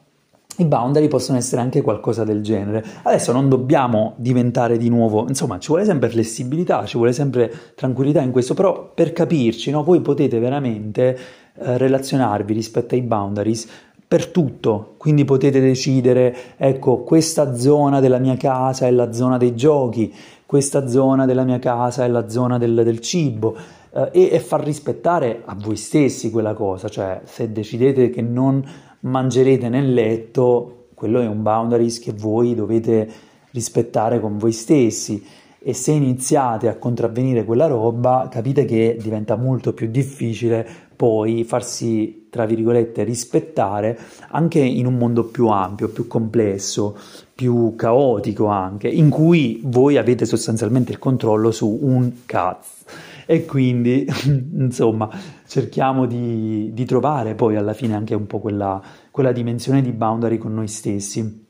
i boundary possono essere anche qualcosa del genere. Adesso non dobbiamo diventare di nuovo, insomma, ci vuole sempre flessibilità, ci vuole sempre tranquillità in questo, però per capirci, no, voi potete veramente eh, relazionarvi rispetto ai boundaries per tutto, quindi potete decidere, ecco, questa zona della mia casa è la zona dei giochi, questa zona della mia casa è la zona del, del cibo eh, e, e far rispettare a voi stessi quella cosa, cioè se decidete che non mangerete nel letto, quello è un boundaries che voi dovete rispettare con voi stessi. E se iniziate a contravvenire quella roba capite che diventa molto più difficile poi farsi tra virgolette rispettare anche in un mondo più ampio, più complesso, più caotico anche, in cui voi avete sostanzialmente il controllo su un cazzo e quindi insomma cerchiamo di, di, trovare poi alla fine anche un po' quella, quella dimensione di boundary con noi stessi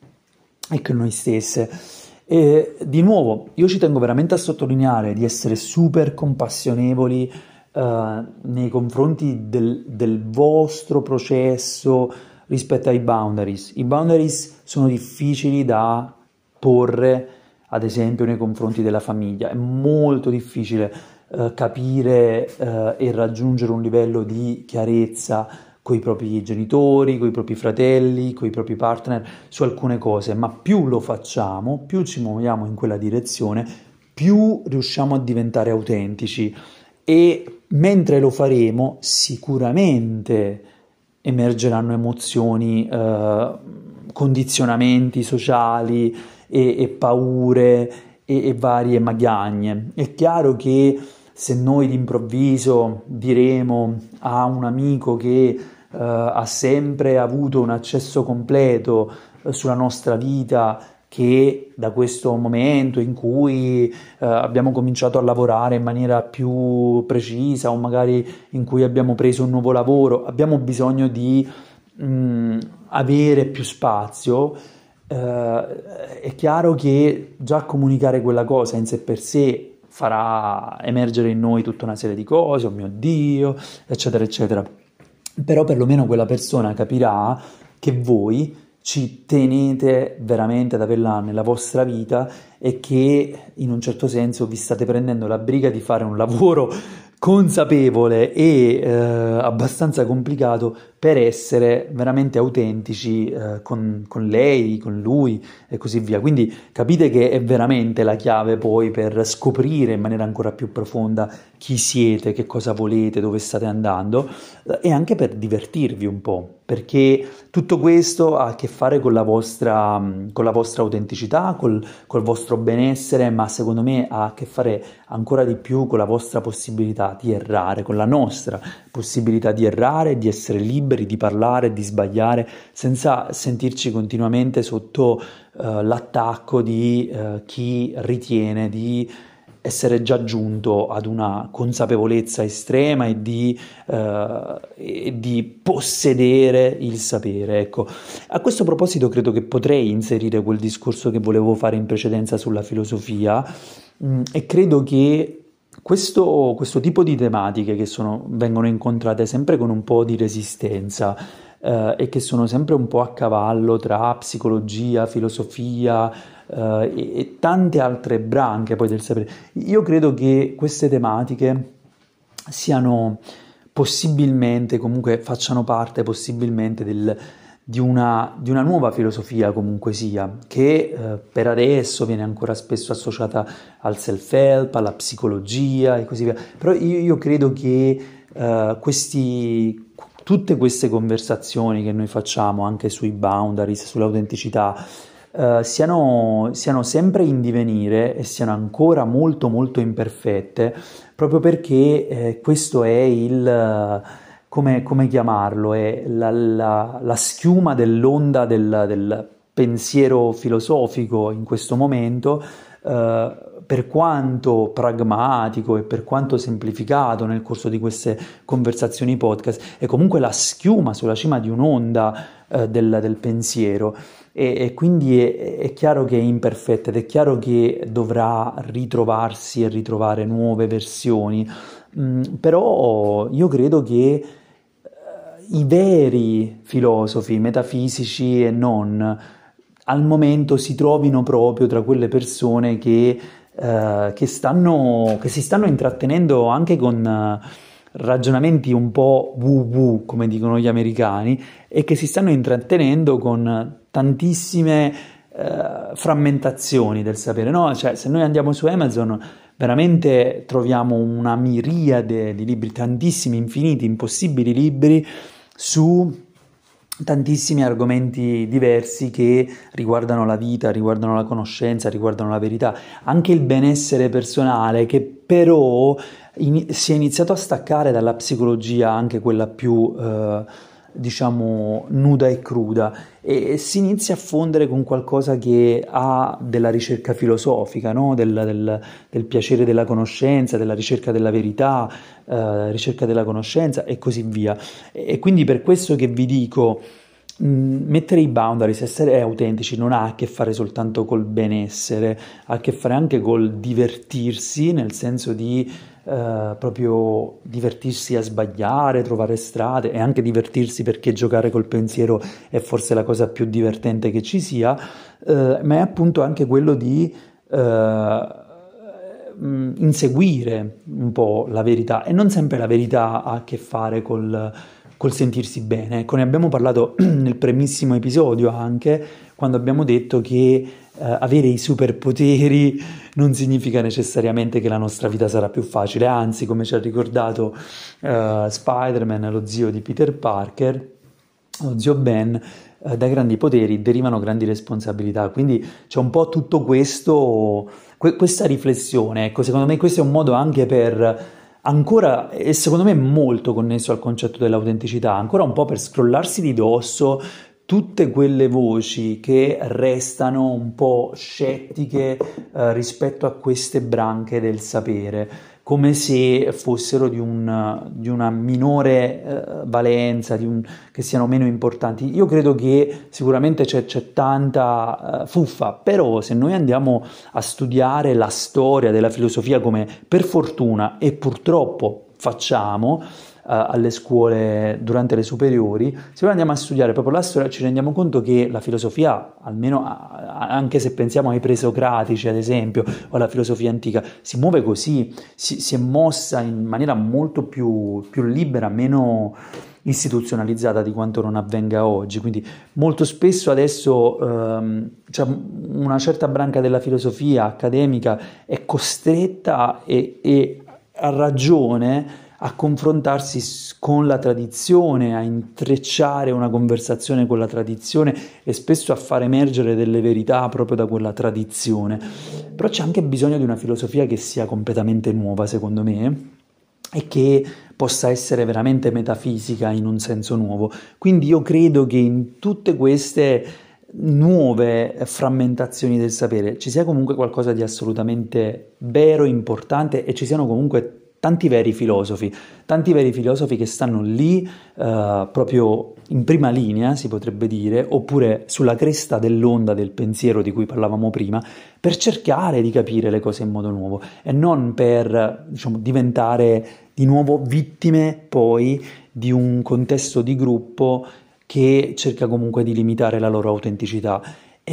e con noi stesse. E di nuovo, io ci tengo veramente a sottolineare di essere super compassionevoli uh, nei confronti del, del, vostro processo rispetto ai boundaries. I boundaries sono difficili da porre, ad esempio, nei confronti della famiglia, è molto difficile eh, capire eh, e raggiungere un livello di chiarezza con i propri genitori, con i propri fratelli, con i propri partner su alcune cose, ma più lo facciamo, più ci muoviamo in quella direzione, più riusciamo a diventare autentici e mentre lo faremo sicuramente emergeranno emozioni, eh, condizionamenti sociali e, e paure e, e varie magagne. È chiaro che se noi d'improvviso diremo a un amico che uh, ha sempre avuto un accesso completo uh, sulla nostra vita che da questo momento in cui uh, abbiamo cominciato a lavorare in maniera più precisa o magari in cui abbiamo preso un nuovo lavoro, abbiamo bisogno di mh, mm, avere più spazio, è chiaro che già comunicare quella cosa in sé per sé farà emergere in noi tutta una serie di cose, oh mio Dio, eccetera, eccetera. Però perlomeno quella persona capirà che voi ci tenete veramente ad averla nella vostra vita e che in un certo senso vi state prendendo la briga di fare un lavoro consapevole e eh, abbastanza complicato per essere veramente autentici eh, con, con, lei, con lui e così via. Quindi capite che è veramente la chiave poi per scoprire in maniera ancora più profonda chi siete, che cosa volete, dove state andando eh, e anche per divertirvi un po', perché tutto questo ha a che fare con la vostra, con la vostra autenticità, col, col vostro benessere, ma secondo me ha a che fare ancora di più con la vostra possibilità di errare, con la nostra possibilità di errare, di essere liberi, di parlare, di sbagliare, senza sentirci continuamente sotto uh, l'attacco di uh, chi ritiene di essere già giunto ad una consapevolezza estrema e di, uh, e di, possedere il sapere. Ecco. A questo proposito credo che potrei inserire quel discorso che volevo fare in precedenza sulla filosofia mh, mm, e credo che questo, questo, tipo di tematiche che sono, vengono incontrate sempre con un po' di resistenza eh, e che sono sempre un po' a cavallo tra psicologia, filosofia, eh, e, e tante altre branche poi del sapere. Io credo che queste tematiche siano possibilmente, comunque facciano parte possibilmente del, di, una, di, una, nuova filosofia comunque sia, che eh, per adesso viene ancora spesso associata al self-help, alla psicologia e così via, però io, io credo che eh, questi, tutte queste conversazioni che noi facciamo anche sui boundaries, sull'autenticità, Uh, siano, siano, sempre in divenire e siano ancora molto molto imperfette, proprio perché eh, questo è il, come, come chiamarlo, è la, la, la, schiuma dell'onda del, del, pensiero filosofico in questo momento, uh, per quanto pragmatico e per quanto semplificato nel corso di queste conversazioni podcast, è comunque la schiuma sulla cima di un'onda uh, del, del pensiero. E, e quindi è, è, chiaro che è imperfetta ed è chiaro che dovrà ritrovarsi e ritrovare nuove versioni, mm, però io credo che i veri filosofi metafisici e non al momento si trovino proprio tra quelle persone che, uh, che, stanno, che si stanno intrattenendo anche con... Uh, ragionamenti un po' woo-woo, come dicono gli americani, e che si stanno intrattenendo con tantissime eh, frammentazioni del sapere, no? Cioè, se noi andiamo su Amazon veramente troviamo una miriade di libri, tantissimi, infiniti, impossibili libri su tantissimi argomenti diversi che riguardano la vita, riguardano la conoscenza, riguardano la verità, anche il benessere personale che però in, si è iniziato a staccare dalla psicologia, anche quella più eh, diciamo nuda e cruda e si inizia a fondere con qualcosa che ha della ricerca filosofica, no? del, del, del, piacere della conoscenza, della ricerca della verità, eh, ricerca della conoscenza e così via. E, e quindi per questo che vi dico, mettere i boundaries, essere autentici non ha a che fare soltanto col benessere, ha a che fare anche col divertirsi, nel senso di eh, proprio divertirsi a sbagliare, trovare strade e anche divertirsi perché giocare col pensiero è forse la cosa più divertente che ci sia, eh, ma è appunto anche quello di eh, mm, inseguire un po' la verità e non sempre la verità ha a che fare col, col sentirsi bene. Ecco, ne abbiamo parlato nel primissimo episodio anche quando abbiamo detto che avere i superpoteri non significa necessariamente che la nostra vita sarà più facile, anzi, come ci ha ricordato eh, Spider-Man, lo zio di Peter Parker, lo zio Ben, eh, dai grandi poteri derivano grandi responsabilità. Quindi c'è un po' tutto questo, que- questa riflessione. Ecco, secondo me questo è un modo anche per ancora, e secondo me molto connesso al concetto dell'autenticità, ancora un po' per scrollarsi di dosso tutte quelle voci che restano un po' scettiche eh, rispetto a queste branche del sapere, come se fossero di, un, di una minore eh, valenza, un, che siano meno importanti. Io credo che sicuramente c'è, c'è tanta eh, fuffa, però se noi andiamo a studiare la storia della filosofia come per fortuna e purtroppo facciamo, alle scuole durante le superiori, se noi andiamo a studiare proprio la storia ci rendiamo conto che la filosofia, almeno anche se pensiamo ai presocratici ad esempio, o alla filosofia antica, si muove così, si, si è mossa in maniera molto più, più libera, meno istituzionalizzata di quanto non avvenga oggi. Quindi molto spesso adesso ehm, cioè una certa branca della filosofia accademica è costretta e, e ha ragione a confrontarsi con la tradizione, a intrecciare una conversazione con la tradizione e spesso a far emergere delle verità proprio da quella tradizione. Però c'è anche bisogno di una filosofia che sia completamente nuova, secondo me, e che possa essere veramente metafisica in un senso nuovo. Quindi io credo che in tutte queste nuove frammentazioni del sapere ci sia comunque qualcosa di assolutamente vero, importante e ci siano comunque tanti veri filosofi, tanti veri filosofi che stanno lì uh, proprio in prima linea, si potrebbe dire, oppure sulla cresta dell'onda del pensiero di cui parlavamo prima, per cercare di capire le cose in modo nuovo e non per diciamo, diventare di nuovo vittime poi di un contesto di gruppo che cerca comunque di limitare la loro autenticità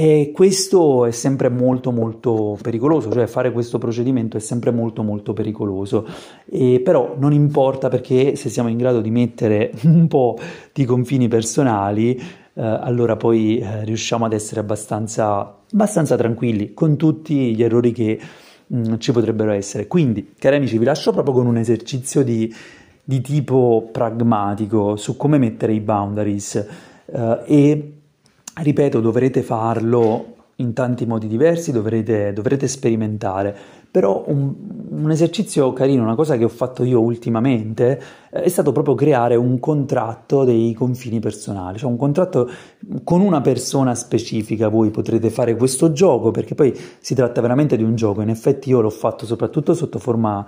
e questo è sempre molto molto pericoloso, cioè fare questo procedimento è sempre molto molto pericoloso, e però non importa perché se siamo in grado di mettere un po' di confini personali, eh, allora poi eh, riusciamo ad essere abbastanza, abbastanza tranquilli con tutti gli errori che mh, mm, ci potrebbero essere. Quindi, cari amici, vi lascio proprio con un esercizio di, di tipo pragmatico su come mettere i boundaries eh, e ripeto, dovrete farlo in tanti modi diversi, dovrete, dovrete sperimentare, però un, un, esercizio carino, una cosa che ho fatto io ultimamente, eh, è stato proprio creare un contratto dei confini personali, cioè un contratto con una persona specifica, voi potrete fare questo gioco, perché poi si tratta veramente di un gioco, in effetti io l'ho fatto soprattutto sotto forma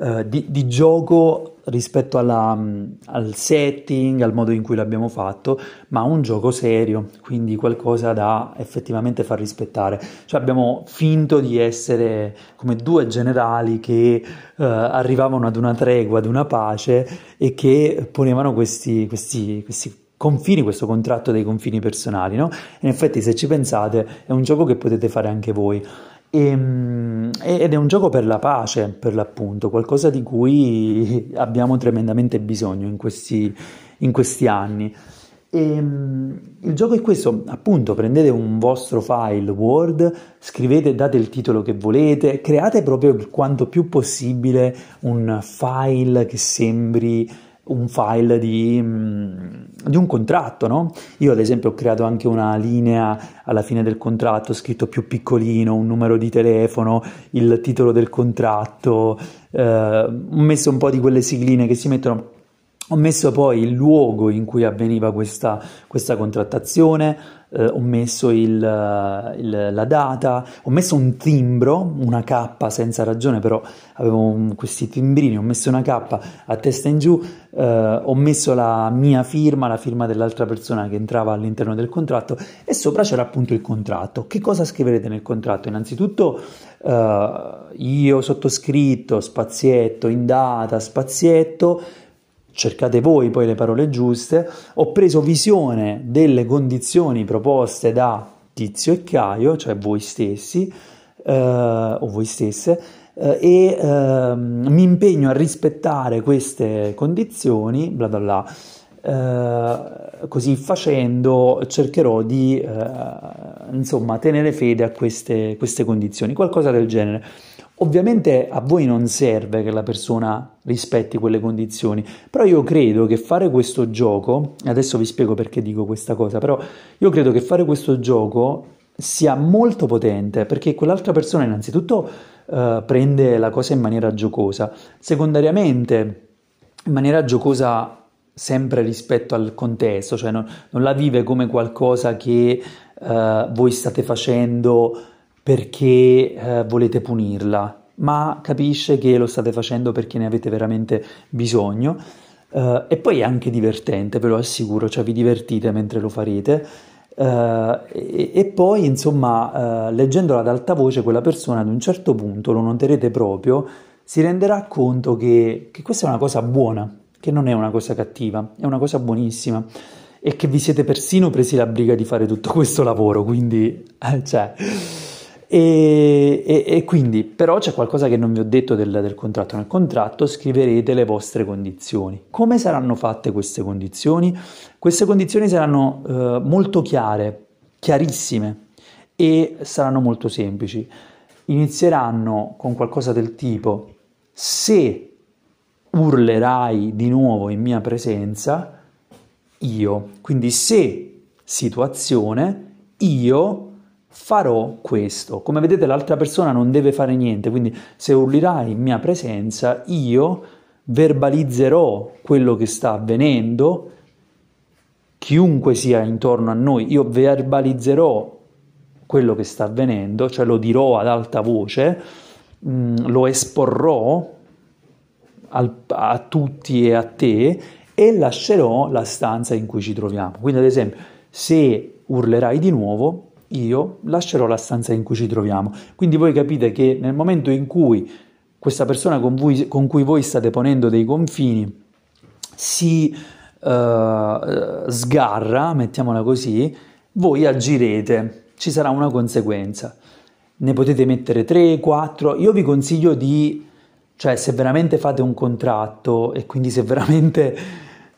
eh, di, di, gioco rispetto alla, al setting, al modo in cui l'abbiamo fatto, ma un gioco serio, quindi qualcosa da effettivamente far rispettare. Cioè abbiamo finto di essere come due generali che eh, arrivavano ad una tregua, ad una pace e che ponevano questi, questi, questi confini, questo contratto dei confini personali, no? In effetti, se ci pensate, è un gioco che potete fare anche voi. Ehm, ed è un gioco per la pace, per l'appunto, qualcosa di cui abbiamo tremendamente bisogno in questi, in questi anni. E, ehm, il gioco è questo, appunto, prendete un vostro file Word, scrivete, date il titolo che volete, create proprio quanto più possibile un file che sembri un file di, mm, di, un contratto, no? Io ad esempio ho creato anche una linea alla fine del contratto, scritto più piccolino, un numero di telefono, il titolo del contratto, eh, ho messo un po' di quelle sigline che si mettono ho messo poi il luogo in cui avveniva questa, questa contrattazione, eh, ho messo il, il, la data, ho messo un timbro, una K senza ragione, però avevo un, questi timbrini, ho messo una K a testa in giù, eh, ho messo la mia firma, la firma dell'altra persona che entrava all'interno del contratto e sopra c'era appunto il contratto. Che cosa scriverete nel contratto? Innanzitutto eh, io sottoscritto, spazietto, in data, spazietto, cercate voi poi le parole giuste, ho preso visione delle condizioni proposte da Tizio e Caio, cioè voi stessi eh, o voi stesse, eh, e eh, mi impegno a rispettare queste condizioni, bla bla bla. Uh, così facendo cercherò di uh, insomma tenere fede a queste, queste condizioni, qualcosa del genere. Ovviamente a voi non serve che la persona rispetti quelle condizioni, però io credo che fare questo gioco, adesso vi spiego perché dico questa cosa, però io credo che fare questo gioco sia molto potente perché quell'altra persona innanzitutto uh, prende la cosa in maniera giocosa, secondariamente in maniera giocosa sempre rispetto al contesto, cioè non, non la vive come qualcosa che uh, voi state facendo perché eh, volete punirla, ma capisce che lo state facendo perché ne avete veramente bisogno. Uh, e poi è anche divertente, ve lo assicuro, cioè vi divertite mentre lo farete. Uh, e, e, poi, insomma, uh, leggendola ad alta voce, quella persona ad un certo punto, lo noterete proprio, si renderà conto che, che questa è una cosa buona, che non è una cosa cattiva, è una cosa buonissima e che vi siete persino presi la briga di fare tutto questo lavoro, quindi, cioè... E, e, e, quindi, però c'è qualcosa che non vi ho detto del, del, contratto. Nel contratto scriverete le vostre condizioni. Come saranno fatte queste condizioni? Queste condizioni saranno eh, molto chiare, chiarissime e saranno molto semplici. Inizieranno con qualcosa del tipo se urlerai di nuovo in mia presenza, io. Quindi se situazione, io farò questo. Come vedete l'altra persona non deve fare niente, quindi se urlerai in mia presenza, io verbalizzerò quello che sta avvenendo, chiunque sia intorno a noi, io verbalizzerò quello che sta avvenendo, cioè lo dirò ad alta voce, mh, mm, lo esporrò al, a tutti e a te e lascerò la stanza in cui ci troviamo. Quindi ad esempio, se urlerai di nuovo, io lascerò la stanza in cui ci troviamo. Quindi voi capite che nel momento in cui questa persona con, voi, con cui voi state ponendo dei confini si uh, sgarra, mettiamola così, voi agirete, ci sarà una conseguenza. Ne potete mettere 3, 4, io vi consiglio di, cioè se veramente fate un contratto e quindi se veramente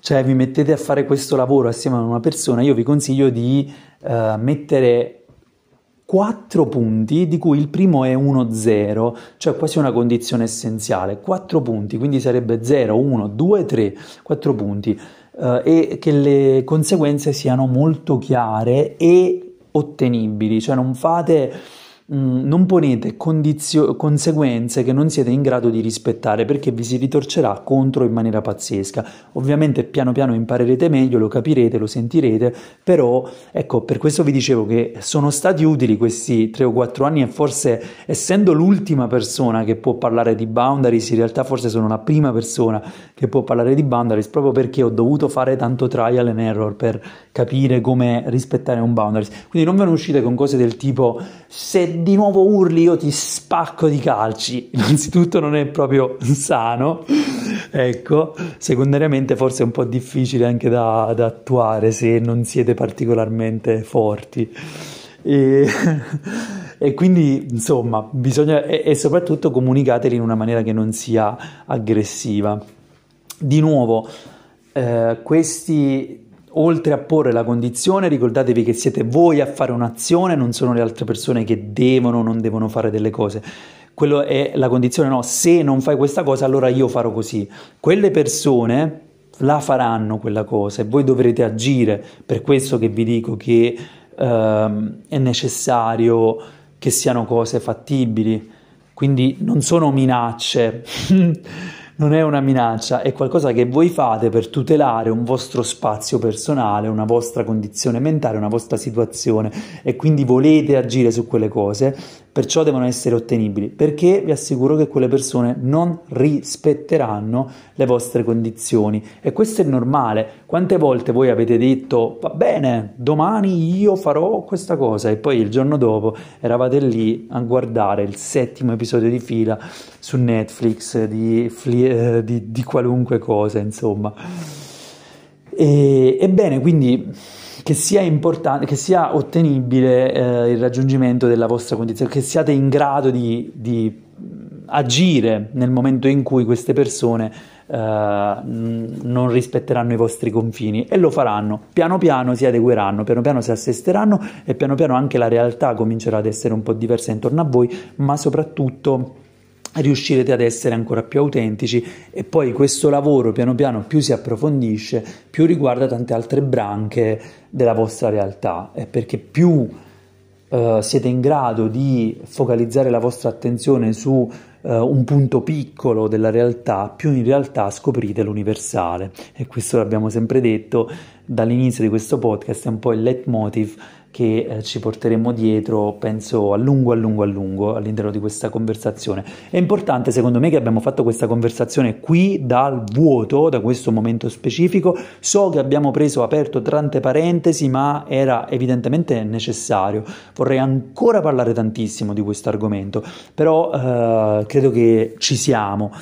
cioè, vi mettete a fare questo lavoro assieme a una persona, io vi consiglio di uh, mettere quattro punti, di cui il primo è 1-0, cioè quasi una condizione essenziale. Quattro punti, quindi sarebbe 0, 1, 2, 3, quattro punti. Uh, e che le conseguenze siano molto chiare e ottenibili, cioè non fate Mm, non ponete condizio- conseguenze che non siete in grado di rispettare perché vi si ritorcerà contro in maniera pazzesca. Ovviamente piano piano imparerete meglio, lo capirete, lo sentirete, però ecco, per questo vi dicevo che sono stati utili questi 3 o 4 anni e forse essendo l'ultima persona che può parlare di boundaries, in realtà forse sono la prima persona che può parlare di boundaries proprio perché ho dovuto fare tanto trial and error per capire come rispettare un boundaries. Quindi non ve ne uscite con cose del tipo se di nuovo urli io ti spacco di calci, innanzitutto non è proprio sano, ecco, secondariamente forse è un po' difficile anche da, da attuare se non siete particolarmente forti. E, e quindi insomma bisogna e, e soprattutto comunicateli in una maniera che non sia aggressiva. Di nuovo, eh, questi oltre a porre la condizione, ricordatevi che siete voi a fare un'azione, non sono le altre persone che devono o non devono fare delle cose. Quello è la condizione, no, se non fai questa cosa allora io farò così. Quelle persone la faranno quella cosa e voi dovrete agire. Per questo che vi dico che ehm, è necessario che siano cose fattibili. Quindi non sono minacce. non è una minaccia, è qualcosa che voi fate per tutelare un vostro spazio personale, una vostra condizione mentale, una vostra situazione e quindi volete agire su quelle cose, perciò devono essere ottenibili, perché vi assicuro che quelle persone non rispetteranno le vostre condizioni e questo è normale. Quante volte voi avete detto va bene, domani io farò questa cosa e poi il giorno dopo eravate lì a guardare il settimo episodio di fila su Netflix di, eh, di, di qualunque cosa, insomma. E, ebbene, quindi che sia importante, che sia ottenibile eh, il raggiungimento della vostra condizione, che siate in grado di, di agire nel momento in cui queste persone eh, non rispetteranno i vostri confini e lo faranno. Piano piano si adegueranno, piano piano si assesteranno e piano piano anche la realtà comincerà ad essere un po' diversa intorno a voi, ma soprattutto riuscirete ad essere ancora più autentici e poi questo lavoro piano piano più si approfondisce, più riguarda tante altre branche della vostra realtà, e perché più eh, siete in grado di focalizzare la vostra attenzione su eh, un punto piccolo della realtà, più in realtà scoprite l'universale. E questo l'abbiamo sempre detto dall'inizio di questo podcast, è un po' il leitmotiv che eh, ci porteremo dietro, penso, a lungo, a lungo, a lungo all'interno di questa conversazione. È importante, secondo me, che abbiamo fatto questa conversazione qui dal vuoto, da questo momento specifico. So che abbiamo preso, aperto tante parentesi, ma era evidentemente necessario. Vorrei ancora parlare tantissimo di questo argomento, però eh, credo che ci siamo.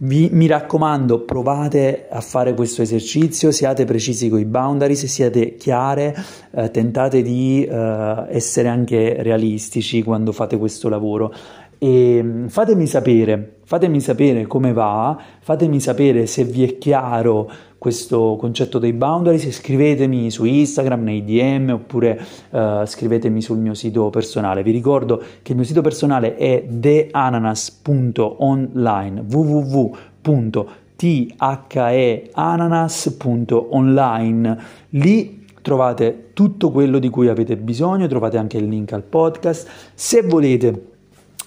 Vi, mi raccomando, provate a fare questo esercizio, siate precisi con i boundaries, siate chiare, eh, tentate di eh, essere anche realistici quando fate questo lavoro. E mm, fatemi sapere, fatemi sapere come va, fatemi sapere se vi è chiaro questo concetto dei boundaries, scrivetemi su Instagram, nei DM oppure uh, scrivetemi sul mio sito personale. Vi ricordo che il mio sito personale è theananas.online www.theananas.online lì trovate tutto quello di cui avete bisogno, trovate anche il link al podcast. Se volete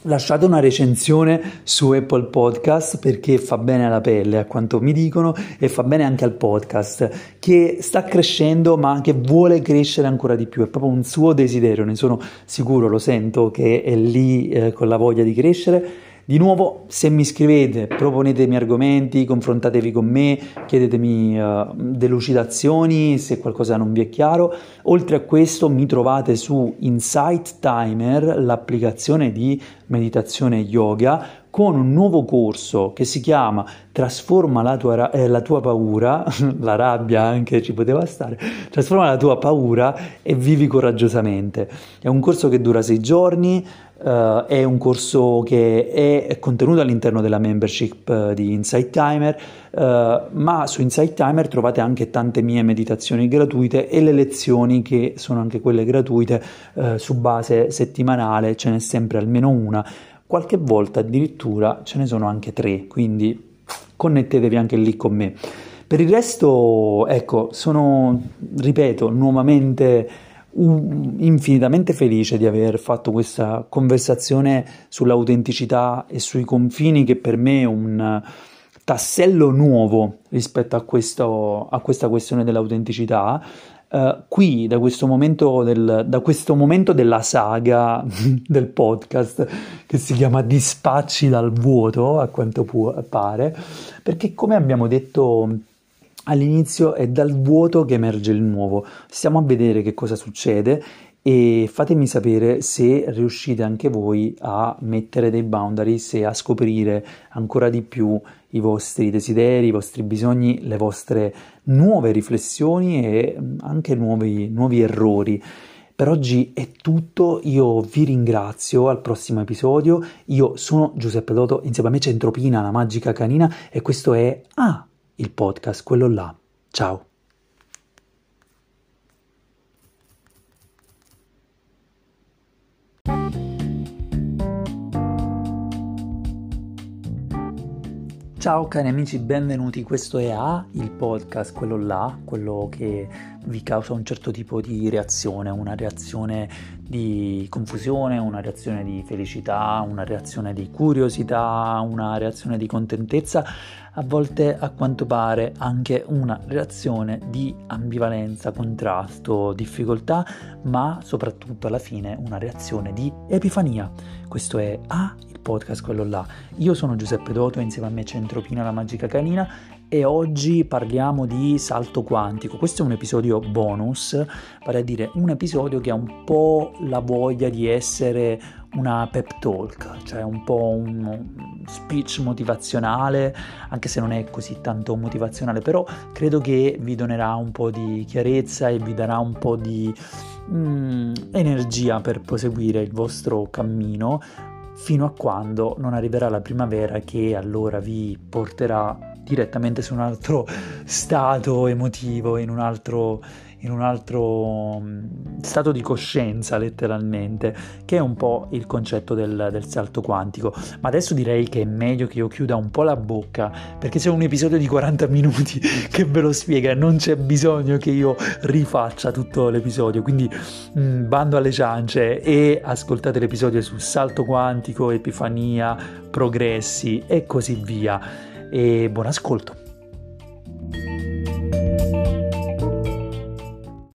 Lasciate una recensione su Apple Podcast perché fa bene alla pelle, a quanto mi dicono, e fa bene anche al podcast che sta crescendo ma che vuole crescere ancora di più. È proprio un suo desiderio, ne sono sicuro, lo sento che è lì eh, con la voglia di crescere di nuovo, se mi scrivete, proponetemi argomenti, confrontatevi con me, chiedetemi uh, delucidazioni se qualcosa non vi è chiaro. Oltre a questo, mi trovate su Insight Timer, l'applicazione di meditazione yoga, con un nuovo corso che si chiama Trasforma la tua, eh, la tua paura, la rabbia anche ci poteva stare, trasforma la tua paura e vivi coraggiosamente. È un corso che dura sei giorni, Uh, è un corso che è contenuto all'interno della membership uh, di Insight Timer, uh, ma su Insight Timer trovate anche tante mie meditazioni gratuite e le lezioni che sono anche quelle gratuite su base settimanale, ce n'è sempre almeno una, qualche volta addirittura ce ne sono anche tre, quindi connettetevi anche lì con me. Per il resto, ecco, sono, ripeto, nuovamente infinitamente felice di aver fatto questa conversazione sull'autenticità e sui confini che per me è un tassello nuovo rispetto a, questo, a questa questione dell'autenticità. Uh, qui, da questo, del, da questo momento della saga del podcast che si chiama Dispacci dal vuoto, a quanto può, pare, perché come abbiamo detto all'inizio è dal vuoto che emerge il nuovo. Stiamo a vedere che cosa succede e fatemi sapere se riuscite anche voi a mettere dei boundaries e a scoprire ancora di più i vostri desideri, i vostri bisogni, le vostre nuove riflessioni e anche nuovi, nuovi errori. Per oggi è tutto, io vi ringrazio al prossimo episodio, io sono Giuseppe Doto, insieme a me c'è Entropina, la magica canina e questo è Ah! Il podcast, quello là. Ciao. Ciao cari amici, benvenuti. Questo è A, il podcast, quello là, quello che vi causa un certo tipo di reazione, una reazione di confusione, una reazione di felicità, una reazione di curiosità, una reazione di contentezza, a volte a quanto pare anche una reazione di ambivalenza, contrasto, difficoltà, ma soprattutto alla fine una reazione di epifania. Questo è A, podcast, quello là. Io sono Giuseppe Doto insieme a me c'è Entropina la magica canina e oggi parliamo di salto quantico. Questo è un episodio bonus, vale a dire un episodio che ha un po' la voglia di essere una pep talk, cioè un po' un speech motivazionale, anche se non è così tanto motivazionale, però credo che vi donerà un po' di chiarezza e vi darà un po' di mm, energia per proseguire il vostro cammino fino a quando non arriverà la primavera che allora vi porterà direttamente su un altro stato emotivo, in un altro, in un altro mm, stato di coscienza letteralmente, che è un po' il concetto del, del, salto quantico. Ma adesso direi che è meglio che io chiuda un po' la bocca, perché c'è un episodio di 40 minuti che ve lo spiega, non c'è bisogno che io rifaccia tutto l'episodio, quindi mh, mm, bando alle ciance e ascoltate l'episodio sul salto quantico, epifania, progressi e così via e buon ascolto.